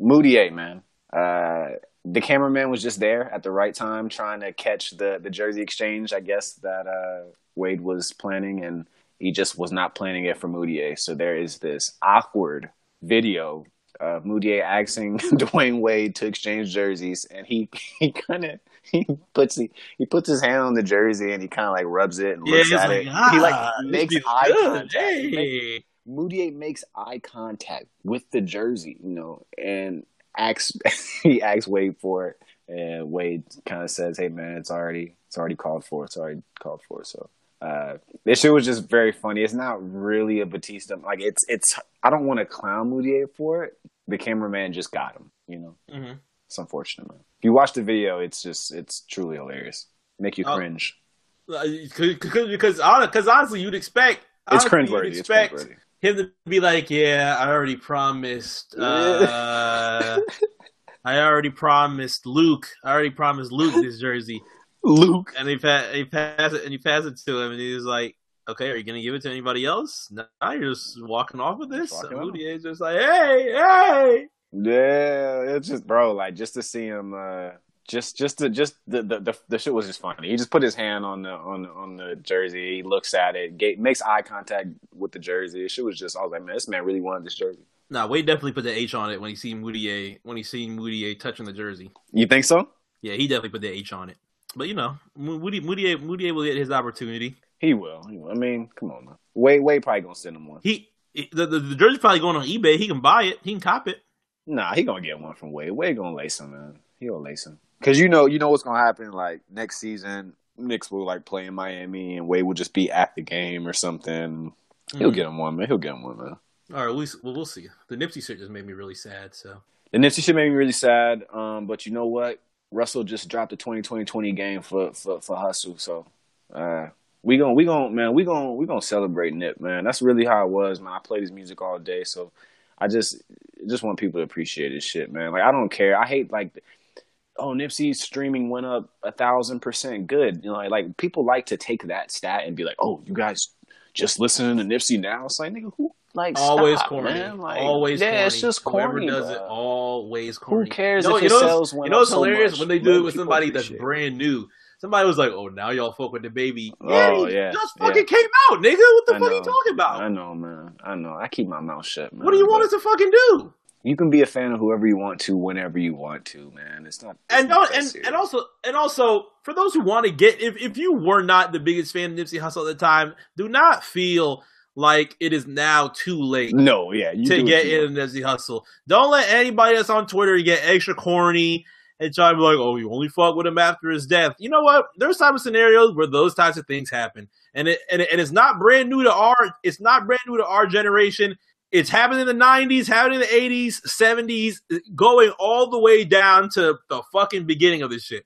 Mudiay, man. Uh, the cameraman was just there at the right time, trying to catch the the jersey exchange. I guess that uh, Wade was planning, and he just was not planning it for Mudiay. So there is this awkward video of Mudiay asking Dwyane Wade to exchange jerseys, and he he kind of he puts he, he puts his hand on the jersey and he kind of like rubs it and Yeah, looks at like, it. ah, he like makes eye good. contact. Makes- Hey. Mudiay makes eye contact with the jersey, you know, and asks he asks Wade for it, and Wade kind of says, "Hey man, it's already it's already called for. It's already called for." So uh, this shit was just very funny. It's not really a Batista like it's it's. I don't want to clown Mudiay for it. The cameraman just got him, you know. Mhm. It's unfortunate, man. If you watch the video, it's just it's truly hilarious. Make you Oh. cringe. Uh, Because because honestly, you'd expect It's honestly, you'd cringeworthy. It's expect cringeworthy. him to be like, "Yeah, I already promised. Uh, I already promised Luke. I already promised Luke this jersey." Luke. And he, pa- he pass it and he pass it to him, and he's like, "Okay, are you gonna give it to anybody else? No, you're just walking off with this." Just And walking off. Mudiay's just like, "Hey, hey." Yeah, it's just bro, like just to see him, uh, just just to just the, the the the shit was just funny. He just put his hand on the on on the jersey. He looks at it, ga- makes eye contact with the jersey. Shit was just I was like, man, this man really wanted this jersey. Nah, Wade definitely put the H on it when he seen Mudiay when he seen Mudiay touching the jersey. You think so? Yeah, he definitely put the H on it. But you know, Mudiay Mudiay, Mudiay will get his opportunity. He will. He will. I mean, come on, man. Wade, Wade probably gonna send him one. He the, the, the jersey's probably going on eBay. He can buy it. He can cop it. Nah, he gonna get one from Wade. Wade gonna lace him, man. He gonna lace him. Cause you know, you know what's gonna happen. Like next season, Knicks will like play in Miami, and Wade will just be at the game or something. He'll Mhm. get him one, man. He'll get him one, man. All right, we, well, we'll see. The Nipsey shit just made me really sad. So The Nipsey shit made me really sad. Um, but you know what? Russell just dropped the 2020 game for for for Hussle. So, uh, we gon' we gon' man, we gon' we gonna celebrate Nip, man. That's really how it was, man. I played his music all day, so I just just want people to appreciate his shit, man. Like I don't care. I hate like. Oh, Nipsey's streaming went up a thousand percent. Good, you know, like, like people like to take that stat and be like, "Oh, you guys just listening to Nipsey now." It's like, nigga, who like always stop, corny. man. Like, always yeah, corny. it's just corny. Whoever does bro. it, always corny. Who cares You know, if you it know, sells You know up what's so hilarious when they do it with somebody that's brand new. Somebody was like, "Oh, now y'all fuck with the baby." Oh, yeah, he yeah, just yeah. fucking came out, nigga. What the I fuck are you talking about? I know, man. I know. I keep my mouth shut, man. What do you want us to fucking do? You can be a fan of whoever you want to, whenever you want to, man. It's not. It's and not don't, and, serious. and also and also for those who want to get if if you were not the biggest fan of Nipsey Hussle at the time, do not feel like it is now too late no, yeah, you to get in Nipsey Hussle. Don't let anybody that's on Twitter get extra corny and try to be like, oh, you only fuck with him after his death. You know what? There's type of scenarios where those types of things happen, and it and, it, and it's not brand new to our it's not brand new to our generation. It's happened in the '90s, happened in the '80s, '70s, going all the way down to the fucking beginning of this shit.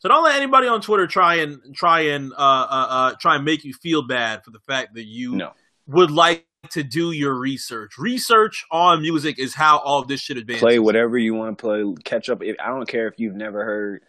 So don't let anybody on Twitter try and try and uh, uh, uh, try and make you feel bad for the fact that you No. Would like to do your research. Research on music is how all this shit advances. Play whatever you want to play. Catch up. I don't care if you've never heard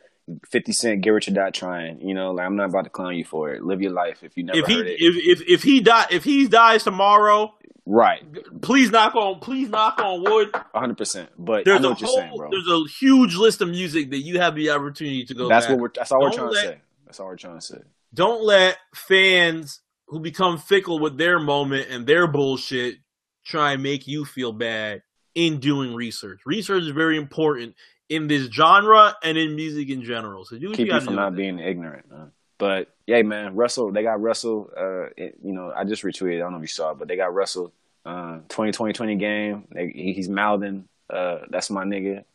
Fifty Cent, "Get Rich or Die Trying." You know, like I'm not about to clown you for it. Live your life if you never If he heard it. if, if if he die if he dies tomorrow, right, please knock on please knock on wood. 100. percent But There's a whole saying, bro. there's a huge list of music that you have the opportunity to go. That's back. what we're. That's all we're trying let- to say. That's all we're trying to say. don't let fans who become fickle with their moment and their bullshit try and make you feel bad in doing research. Research is very important in this genre and in music in general. So what keep you you from not being ignorant. Man. But yeah, man, Russell, they got Russell. Uh, it- you know, I just retweeted. I don't know if you saw it, but they got Russell. Uh, 2020 game. They, he's mouthing. Uh, that's my nigga.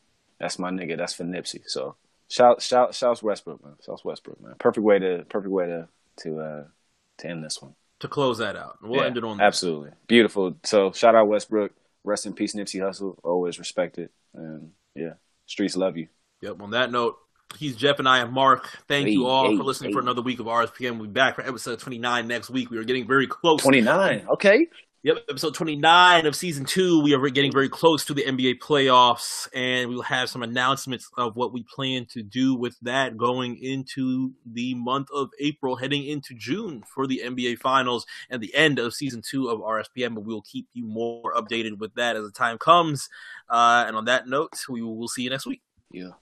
That's my nigga. That's for Nipsey. So shout, shout, shouts Westbrook, man. Shouts Westbrook, man. Perfect way to, perfect way to, to, uh, to end this one. to close that out. We'll Yeah, end it on that. absolutely beautiful. So shout out Westbrook. Rest in peace, Nipsey Hussle. Always respected. And yeah, streets love you. Yep. On that note, he's Jeff and I am Mark. Thank you all hey, for listening for another week of RSPM. We'll be back for episode 29 next week. We are getting very close. 29. Okay. Yep, episode 29 of season two. We are getting very close to the NBA playoffs, and we will have some announcements of what we plan to do with that going into the month of April, heading into June for the NBA finals and the end of season two of RSPM. But we will keep you more updated with that as the time comes. Uh, and on that note, we will see you next week. Yeah.